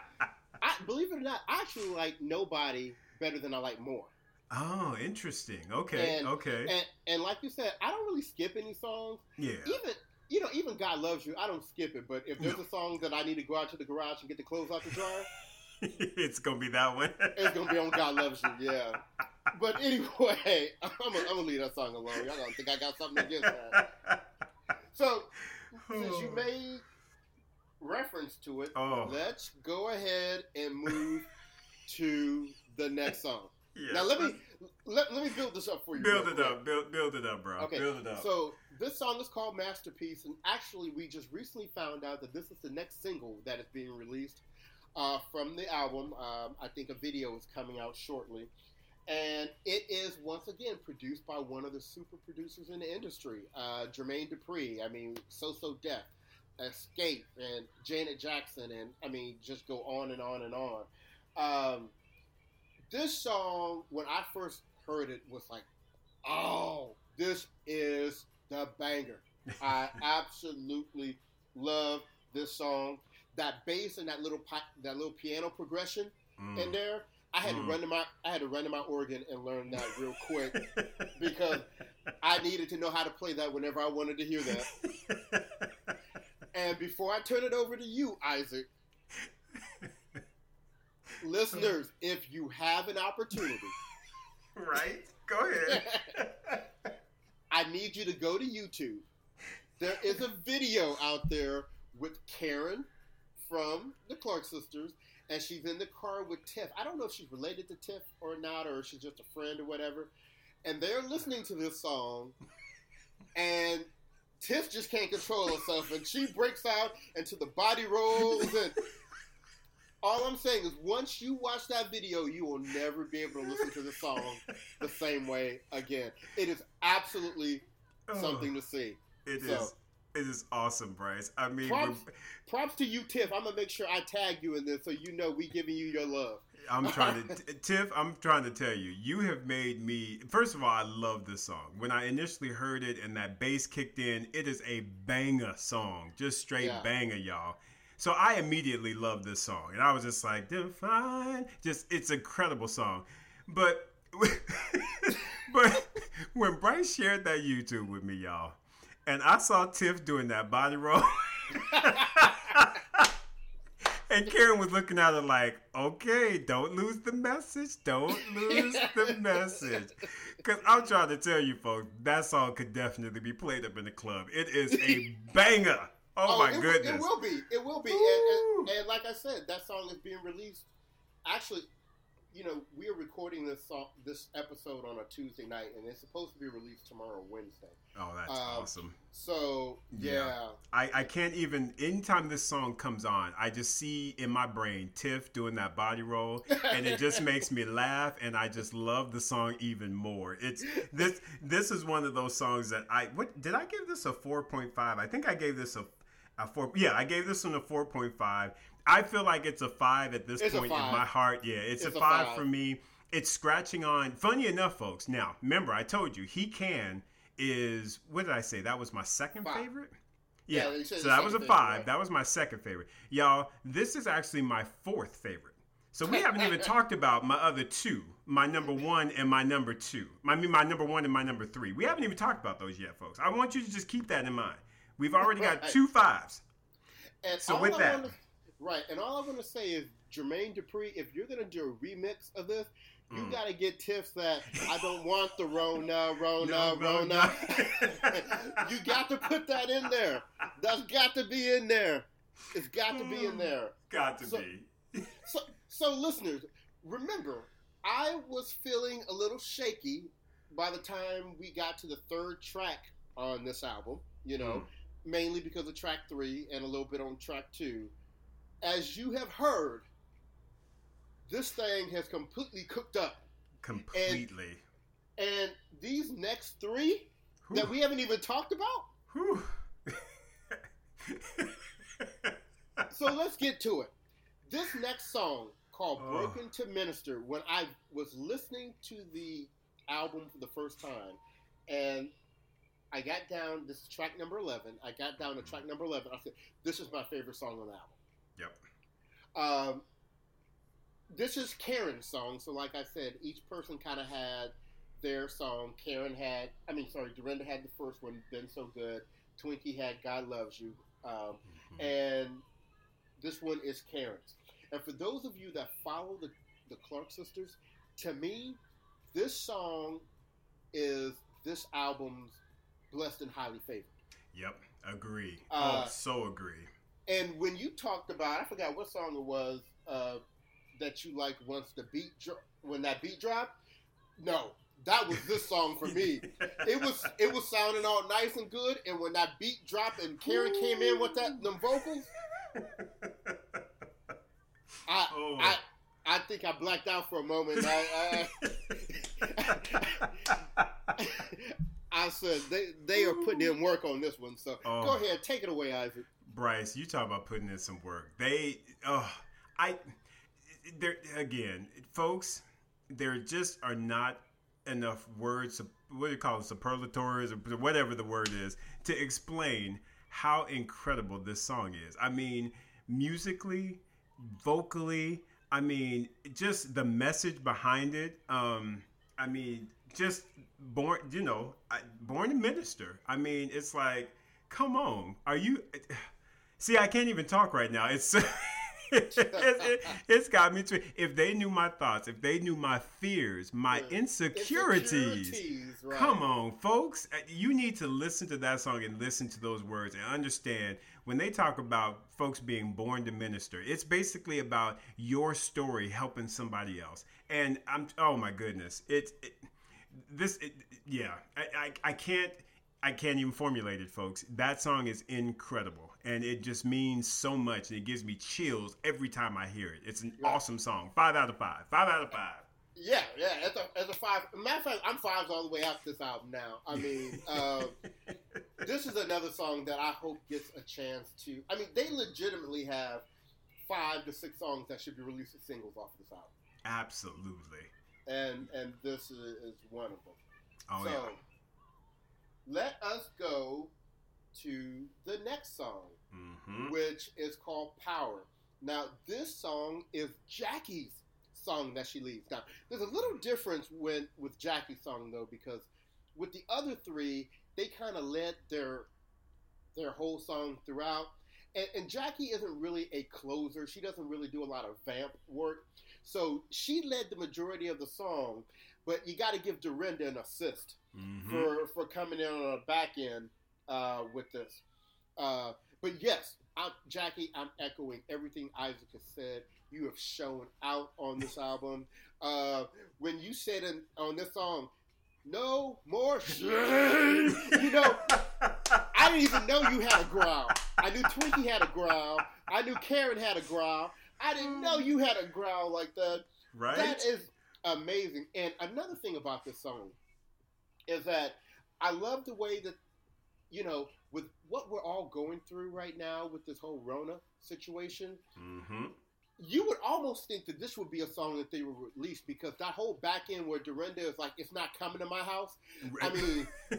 I believe it or not, I actually like nobody better than I like more. Oh, interesting. Okay, and, okay. And, and like you said, I don't really skip any songs. Yeah. Even you know, even God loves you. I don't skip it, but if there's no. a song that I need to go out to the garage and get the clothes out the dryer, it's gonna be that one. it's gonna be on God loves you. Yeah. But anyway, I'm gonna, I'm gonna leave that song alone. Y'all don't think I got something against that. So since you made reference to it, oh. let's go ahead and move to the next song. Yeah. Now let me let, let me build this up for you. Build it up, build build it up, bro. Okay. Build it up. So this song is called Masterpiece, and actually we just recently found out that this is the next single that is being released uh, from the album. Um, I think a video is coming out shortly. And it is once again produced by one of the super producers in the industry, uh, Jermaine Dupri. I mean, So So Def, Xscape, and Janet Jackson, and I mean, just go on and on and on. Um, this song, when I first heard it, was like, oh, this is the banger. I absolutely love this song. That bass and that little pi- that little piano progression mm. in there I had mm. to run to my I had to run to my organ and learn that real quick because I needed to know how to play that whenever I wanted to hear that. and before I turn it over to you, Isaac, listeners, if you have an opportunity, right? Go ahead. I need you to go to YouTube. There is a video out there with Karen from the Clark sisters and she's in the car with Tiff. I don't know if she's related to Tiff or not, or she's just a friend or whatever. And they're listening to this song, and Tiff just can't control herself, and she breaks out into the body rolls. And all I'm saying is, once you watch that video, you will never be able to listen to the song the same way again. It is absolutely something to see. It so, is. It is awesome, Bryce. I mean, props, props to you, Tiff. I'm gonna make sure I tag you in this so you know we giving you your love. I'm trying to, Tiff. I'm trying to tell you, you have made me. First of all, I love this song. When I initially heard it and that bass kicked in, it is a banger song, just straight yeah. banger, y'all. So I immediately loved this song, and I was just like, "Define." Just it's an incredible song, but but when Bryce shared that YouTube with me, y'all, and I saw Tiff doing that body roll. and Karen was looking at her like, okay, don't lose the message. Don't lose the message. Because I'm trying to tell you, folks, that song could definitely be played up in the club. It is a banger. Oh, oh my it, goodness. It will be. It will be. And, and, and, like I said, that song is being released. Actually, you know, we are recording this song, this episode on a Tuesday night, and it's supposed to be released tomorrow, Wednesday. Oh, that's um, awesome! So yeah. yeah, I I can't even. Anytime this song comes on, I just see in my brain Tiff doing that body roll, and it just makes me laugh, and I just love the song even more. It's this this is one of those songs that I what did I give this a four point five? I think I gave this a a four. Yeah, I gave this one a four point five I feel like it's a five at this it's point in my heart. Yeah, it's, it's a, five a, five for me. It's scratching on. Funny enough, folks. Now, remember, I told you he can is what did I say? That was my second five. favorite. Yeah, yeah so that was a five. Right? That was my second favorite. Y'all, this is actually my fourth favorite. So we haven't even talked about my other two, my number one and my number two. I mean, my number one and my number three. We haven't even talked about those yet, folks. I want you to just keep that in mind. We've already got two fives. And so with that, Right, and all I'm going to say is, Jermaine Dupri, if you're going to do a remix of this, you mm. got to get tips that I don't want the Rona, Rona, no, Rona. you got to put that in there. That's got to be in there. It's got to be in there. Got to so, be. so, so, listeners, remember, I was feeling a little shaky by the time we got to the third track on this album, you know, mm. mainly because of track three and a little bit on track two as you have heard, this thing has completely cooked up. Completely. And, and these next three Whew. that we haven't even talked about. so let's get to it. This next song called oh. Born to Minister, when I was listening to the album for the first time, and I got down, this is track number 11. I got down to track number 11. I said, This is my favorite song on the album. Yep. Um, this is Karen's song. So, like I said, each person kind of had their song. Karen had, I mean, sorry, Dorinda had the first one, Been So Good. Twinkie had God Loves You. Um, mm-hmm. And this one is Karen's. And for those of you that follow the, the Clark sisters, to me, this song is this album's blessed and highly favored. Yep, agree. Uh, oh, so agree. And when you talked about, I forgot what song it was uh, that you liked once the beat dro- when that beat dropped. No, that was this song for me. it was it was sounding all nice and good, and when that beat dropped and Karen Ooh. came in with that them vocals, I oh. I I think I blacked out for a moment. I, I, I said they they are putting in work on this one. So oh. go ahead, take it away, Isaac. Bryce, you talk about putting in some work. They, oh, I, there again, folks, there just are not enough words. What do you call it, superlatories or whatever the word is, to explain how incredible this song is. I mean, musically, vocally. I mean, just the message behind it. Um, I mean, just born, you know, born a minister. I mean, it's like, come on, are you? See, I can't even talk right now. It's it, it, has got me to. If they knew my thoughts, if they knew my fears, my yeah. insecurities, insecurities right. come on, folks. Uh, you need to listen to that song and listen to those words and understand when they talk about folks being born to minister. It's basically about your story helping somebody else. And I'm oh my goodness, it's it, this. yeah, I, I I can't. I can't even formulate it, folks. That song is incredible and it just means so much and it gives me chills every time I hear it. It's an yeah. awesome song. Five out of five. Five out of five. Yeah, yeah. As a, as a five, matter of fact, I'm fives all the way out this album now. I mean, uh, this is another song that I hope gets a chance to. I mean, they legitimately have five to six songs that should be released as singles off of this album. Absolutely. And and this is, is one of them. Oh so, yeah. let us go to the next song, Mm-hmm. which is called Power. Now, this song is Jackie's song that she leads. Now, there's a little difference when with Jackie's song though, because with the other three, they kind of led their their whole song throughout. And, and Jackie isn't really a closer. She doesn't really do a lot of vamp work. So she led the majority of the song, but you got to give Dorinda an assist Mm-hmm. for for coming in on the back end uh, with this. Uh, but yes, I'm, Jackie, I'm echoing everything Isaac has said. You have shown out on this album. Uh, when you said in, on this song, "No more shit," you know, I didn't even know you had a growl. I knew Twinkie had a growl. I knew Karen had a growl. I didn't know you had a growl like that. right? That is amazing. And another thing about this song is that I love the way that, you know, with what we're all going through right now with this whole Rona situation, mm-hmm. you would almost think that this would be a song that they would release because that whole back end where Dorinda is like, it's not coming to my house. I mean,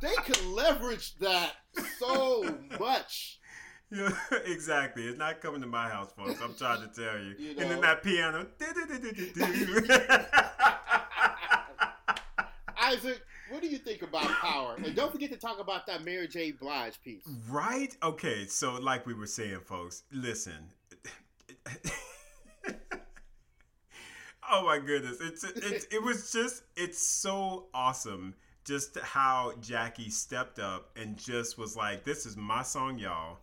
they could leverage that so much. Yeah, exactly. It's not coming to my house, folks. I'm trying to tell you. You And then that piano. Isaac, what do you think about power? And don't forget to talk about that Mary J. Blige piece. right? Okay, so like we were saying, folks, listen. oh my goodness. It's it's it was just it's so awesome just how Jackie stepped up and just was like, This is my song, y'all.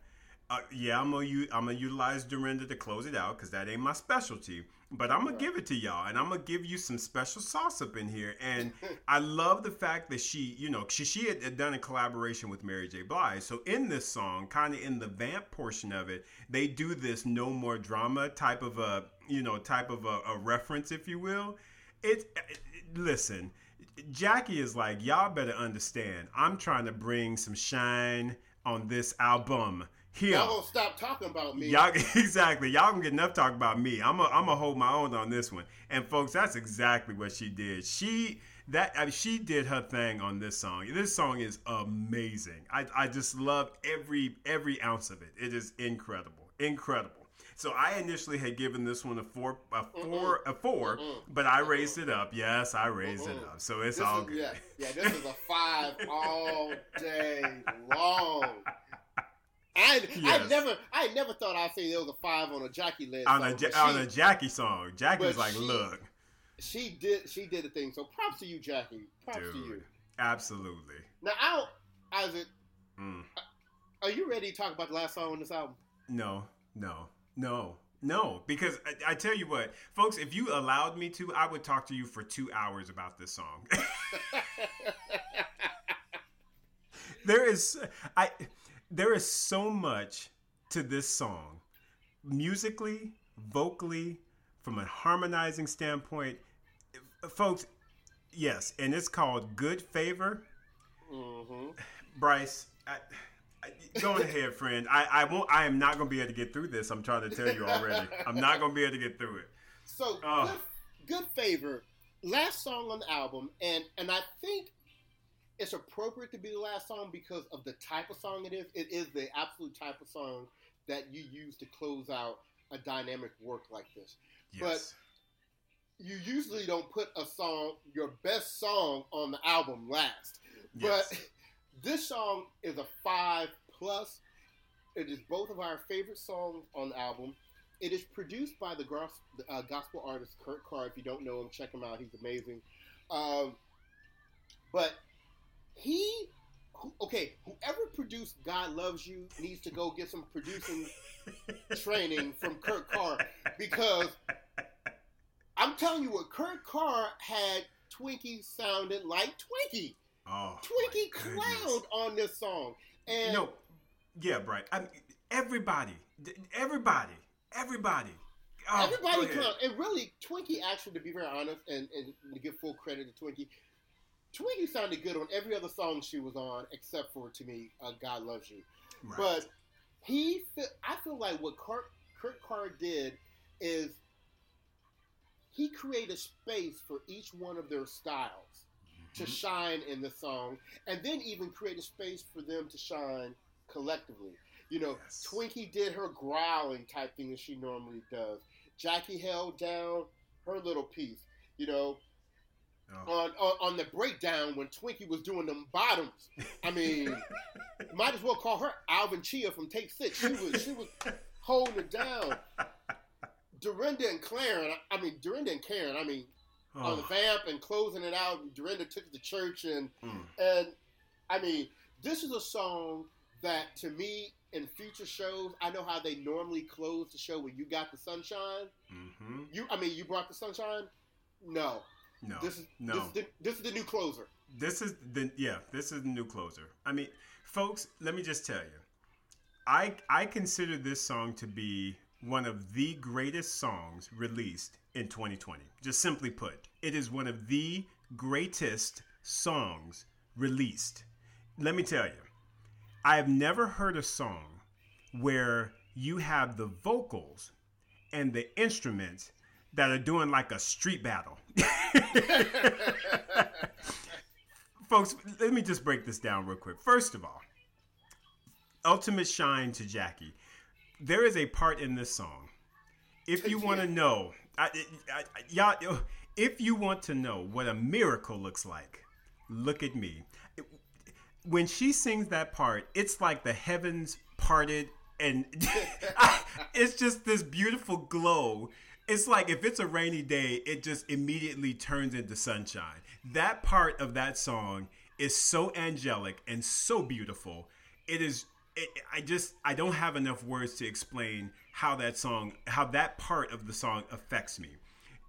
Uh, yeah, I'm gonna u- I'm gonna utilize Dorinda to close it out because that ain't my specialty. But I'm gonna Right. give it to y'all, and I'm gonna give you some special sauce up in here. And I love the fact that she, you know, she she had done a collaboration with Mary J. Blige. So in this song, kind of in the vamp portion of it, they do this no more drama type of a, you know, type of a, a reference, if you will. It, it listen, Jackie is like, y'all better understand. I'm trying to bring some shine on this album. Here, Y'all gonna stop talking about me. Y'all exactly. Y'all gonna get enough talk about me. I'm a, I'm gonna hold my own on this one. And folks, that's exactly what she did. She that I mean, she did her thing on this song. This song is amazing. I, I just love every every ounce of it. It is incredible, incredible. So I initially had given this one a four, a 4 a 4 Mm-mm. but I raised it up. Yes, I raised it Mm-mm. up. So it's This all is, good. yeah, yeah, this is a five all day long. I I never I never thought I'd say there was a five on a Jackie list. on a Ja- on a Jackie song, Jackie was like, she- "Look, she did she did a thing. So props to you, Jackie. Props to you. absolutely." Now out Isaac, Mm. are you ready to talk about the last song on this album? No, no, no, no. Because I, I tell you what, folks, if you allowed me to, I would talk to you for two hours about this song. there is, I, there is so much to this song, musically, vocally, from a harmonizing standpoint, folks. Yes, and it's called "Good Favor." hmm Bryce, I, I, go ahead, friend. I, I won't. I am not going to be able to get through this. I'm trying to tell you already. I'm not going to be able to get through it. So Oh. good, good favor. Last song on the album, and and I think it's appropriate to be the last song because of the type of song it is. It is the absolute type of song that you use to close out a dynamic work like this. Yes. But You usually don't put a song, your best song, on the album last. yes. But this song is a five plus. It is both of our favorite songs on the album. It is produced by the uh, gospel artist Kurt Carr. If you don't know him, check him out. He's amazing. Um, but he, who, okay, whoever produced "God Loves You" needs to go get some producing training from Kurt Carr because I'm telling you what, Kurt Carr had Twinkie sounded like Twinkie. oh, Twinkie clowned on this song, and No. Yeah, Bright. I mean, everybody, everybody, everybody. Oh, everybody clowned. And really, Twinkie actually, to be very honest, and, and to give full credit to Twinkie, Twinkie sounded good on every other song she was on, except for to me, uh, "God Loves You." Right. But he, I feel like what Kurt, Kurt Carr did is he created space for each one of their styles to Mhm. shine in the song, and then even create a space for them to shine collectively. You know, Yes. Twinkie did her growling type thing that she normally does. Jackie held down her little piece. You know, Oh. on, on on the breakdown when Twinkie was doing them bottoms. I mean, might as well call her Alvin Chea from Take Six. She was she was holding it down. Dorinda and Karen, I mean Dorinda and Karen, I mean on the Oh. vamp and closing it out. Dorinda took it to church and Mm. and I mean this is a song that to me in future shows I know how they normally close the show when you got the sunshine. Mhm. You I mean you brought the sunshine. No, No. this is no. this is the, this is the new closer. This is the yeah, this is the new closer. I mean, folks, let me just tell you. I I consider this song to be one of the greatest songs released in 2020. Just simply put, it is one of the greatest songs released. Let me tell you. I have never heard a song where you have the vocals and the instruments that are doing like a street battle. Folks, let me just break this down real quick. First of all, ultimate shine to Jackie. There is a part in this song. If you want to know, I, I, I, y'all, if you want to know what a miracle looks like, look at me. When she sings that part, it's like the heavens parted, and it's just this beautiful glow. It's like if it's a rainy day, it just immediately turns into sunshine. That part of that song is so angelic and so beautiful. It is. It, I just I don't have enough words to explain how that song, how that part of the song affects me.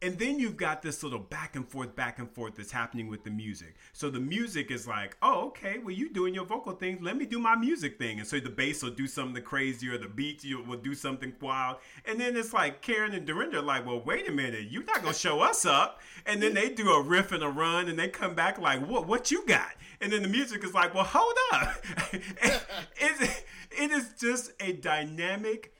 And then you've got this little back and forth, back and forth that's happening with the music. So the music is like, oh, okay, well, you doing your vocal thing. Let me do my music thing. And so the bass will do something crazy or the beat will do something wild. And then it's like Karen and Dorinda are like, well, wait a minute, you're not going to show us up. And then they do a riff and a run and they come back like, what, what you got? And then the music is like, well, hold up. it, it is just a dynamic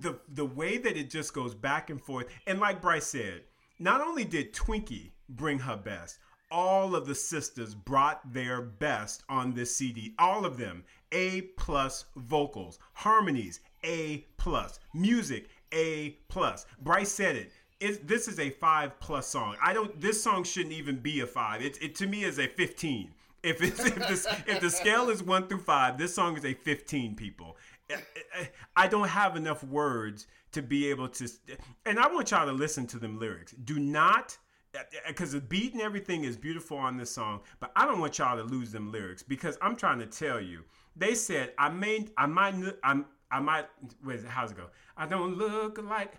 the the way that it just goes back and forth and like bryce said not only did twinkie bring her best all of the sisters brought their best on this cd all of them a plus vocals harmonies a plus music a plus bryce said it it, this is a five plus song. I don't. This song shouldn't even be a five. It, it to me is a fifteen. If it's if, this, if the scale is one through five, this song is a fifteen. People, I don't have enough words to be able to. And I want y'all to listen to them lyrics. Do not, because the beat and everything is beautiful on this song, but I don't want y'all to lose them lyrics because I'm trying to tell you. They said I may, I might, I'm, I might. Wait, how's it go? I don't look like,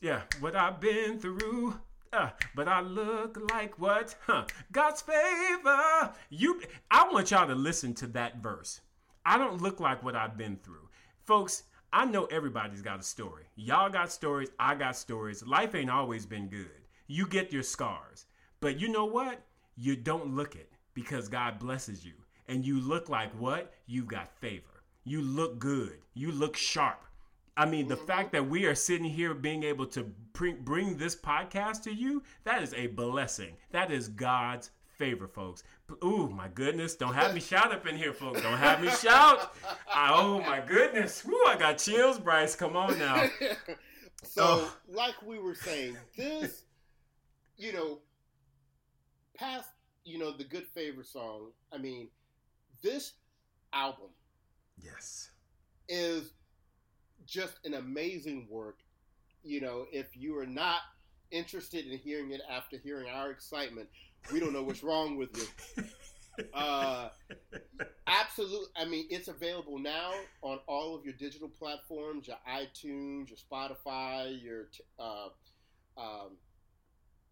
yeah, what I've been through. Uh, but I look like what? Huh? God's favor. You I want y'all to listen to that verse. I don't look like what I've been through. Folks, I know everybody's got a story. Y'all got stories, I got stories. Life ain't always been good. You get your scars. But you know what? You don't look it because God blesses you. And you look like what? You've got favor. You look good. You look sharp. I mean, the mm-hmm. fact that we are sitting here being able to bring, bring this podcast to you, that is a blessing. That is God's favor, folks. Ooh, my goodness. Don't have me shout up in here, folks. Don't have me shout. I, oh, my goodness. Ooh, I got chills, Bryce. Come on now. so, Oh. like we were saying, this, you know, past, you know, the Good Favor song, I mean, this album Yes. is just an amazing work. You know, if you are not interested in hearing it after hearing our excitement, we don't know what's wrong with you. Uh, absolutely. I mean, it's available now on all of your digital platforms, your iTunes, your Spotify, your uh, um,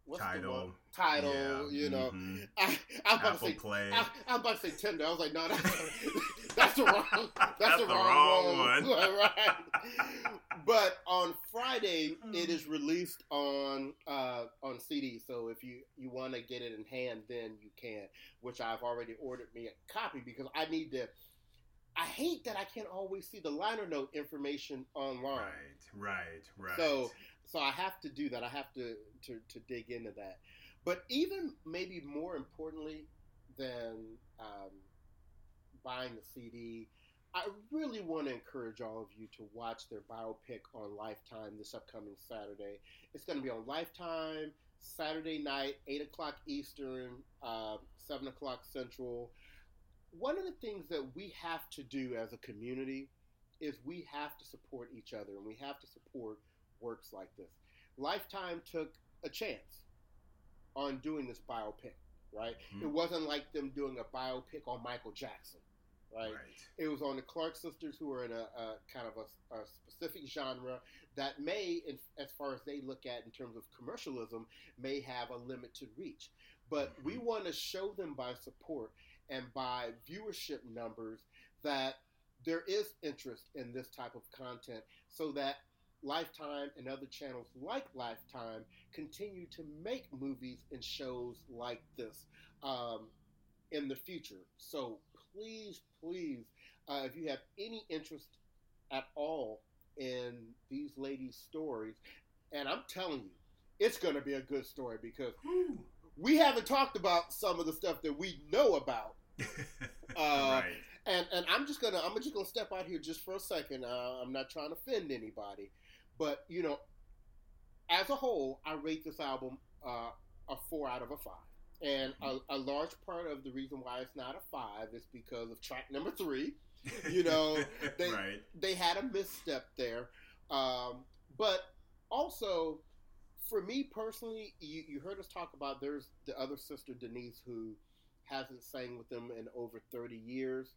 what's Tidal. Tidal. Yeah, You know, mhm. I, I was about Apple to say Play. I, was about to say Tinder. I was like, no, that's, that's the wrong. That's, That's the, the wrong, wrong one. one. right. But on Friday, Hmm. it is released on uh, on CD. So if you you want to get it in hand, then you can. Which I've already ordered me a copy because I need to. I hate that I can't always see the liner note information online. Right, right, right. So so I have to do that. I have to, to to dig into that. But even maybe more importantly than um, buying the CD, I really want to encourage all of you to watch their biopic on Lifetime this upcoming Saturday. It's going to be on Lifetime Saturday night, eight o'clock Eastern, uh, seven o'clock Central. One of the things that we have to do as a community is we have to support each other and we have to support works like this. Lifetime took a chance on doing this biopic, right? Mhm. It wasn't like them doing a biopic on Michael Jackson, right? right. It was on the Clark sisters who are in a, a kind of a, a specific genre that may, in, as far as they look at in terms of commercialism, may have a limited reach. But we want to show them by support and by viewership numbers that there is interest in this type of content so that Lifetime and other channels like Lifetime continue to make movies and shows like this um, in the future. So please, please, uh, if you have any interest at all in these ladies' stories, and I'm telling you, it's going to be a good story because we haven't talked about some of the stuff that we know about. Uh, right. And and I'm just gonna I'm just gonna step out here just for a second. Uh, I'm not trying to offend anybody, but you know, as a whole, I rate this album uh, a four out of a five. And a, a large part of the reason why it's not a five is because of track number three. You know, they- right. They had a misstep there, um, but also for me personally, you, you heard us talk about there's the other sister Denise who hasn't sang with them in over 30 years.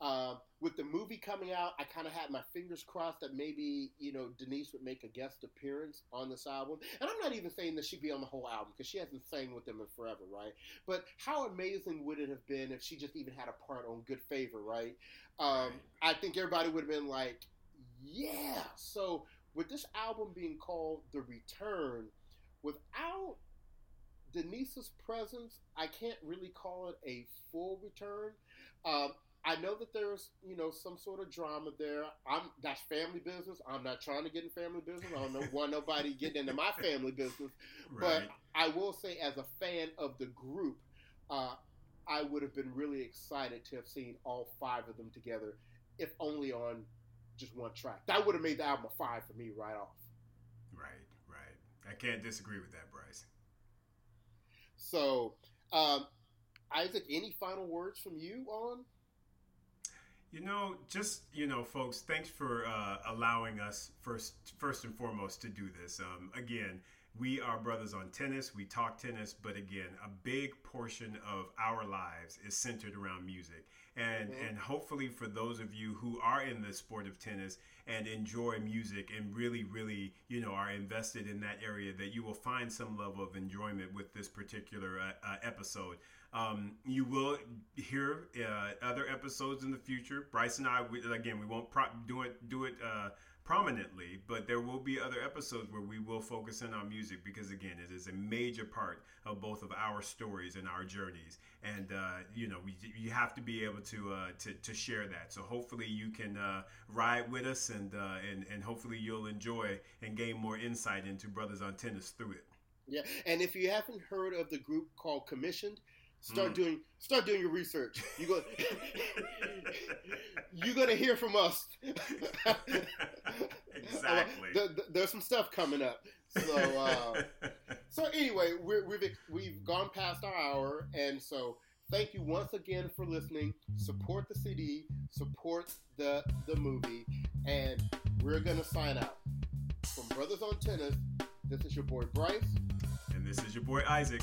Um, with the movie coming out, I kind of had my fingers crossed that maybe you know Denise would make a guest appearance on this album. And I'm not even saying that she'd be on the whole album because she hasn't sang with them in forever, right? But how amazing would it have been if she just even had a part on Good Favor, right? Um, I think everybody would have been like, yeah. So with this album being called The Return, without Denise's presence, I can't really call it a full return. Um, I know that there's, you know, some sort of drama there. I'm that's family business. I'm not trying to get in family business. I don't know want nobody getting into my family business. Right. But I will say, as a fan of the group, uh, I would have been really excited to have seen all five of them together, if only on just one track. That would have made the album a five for me right off. Right, right. I can't disagree with that, Bryce. So, um, Isaac, any final words from you on? You know, just you know, folks, thanks for uh, allowing us first, first and foremost, to do this. Um, again, we are Bruthas on Tennis. We talk tennis, but again, a big portion of our lives is centered around music. And Mhm. and hopefully, for those of you who are in the sport of tennis and enjoy music and really, really, you know, are invested in that area, that you will find some level of enjoyment with this particular uh, uh, episode. Um, you will hear uh, other episodes in the future. Bryce and I, we, again, we won't pro- do it do it uh, prominently, but there will be other episodes where we will focus in on music because, again, it is a major part of both of our stories and our journeys. And uh, you know, we you have to be able to uh, to, to share that. So hopefully you can uh, ride with us, and uh, and and hopefully you'll enjoy and gain more insight into Bruthas on Tennis through it. Yeah, and if you haven't heard of the group called Commissioned, start Mm. doing start doing your research. You go, you're gonna hear from us. Exactly. There- there- there's some stuff coming up. So, uh, so anyway, we're, we've we've gone past our hour, and so thank you once again for listening. Support the CD, support the the movie, and we're gonna sign out from Bruthas on Tennis. This is your boy Bryce, and this is your boy Isaac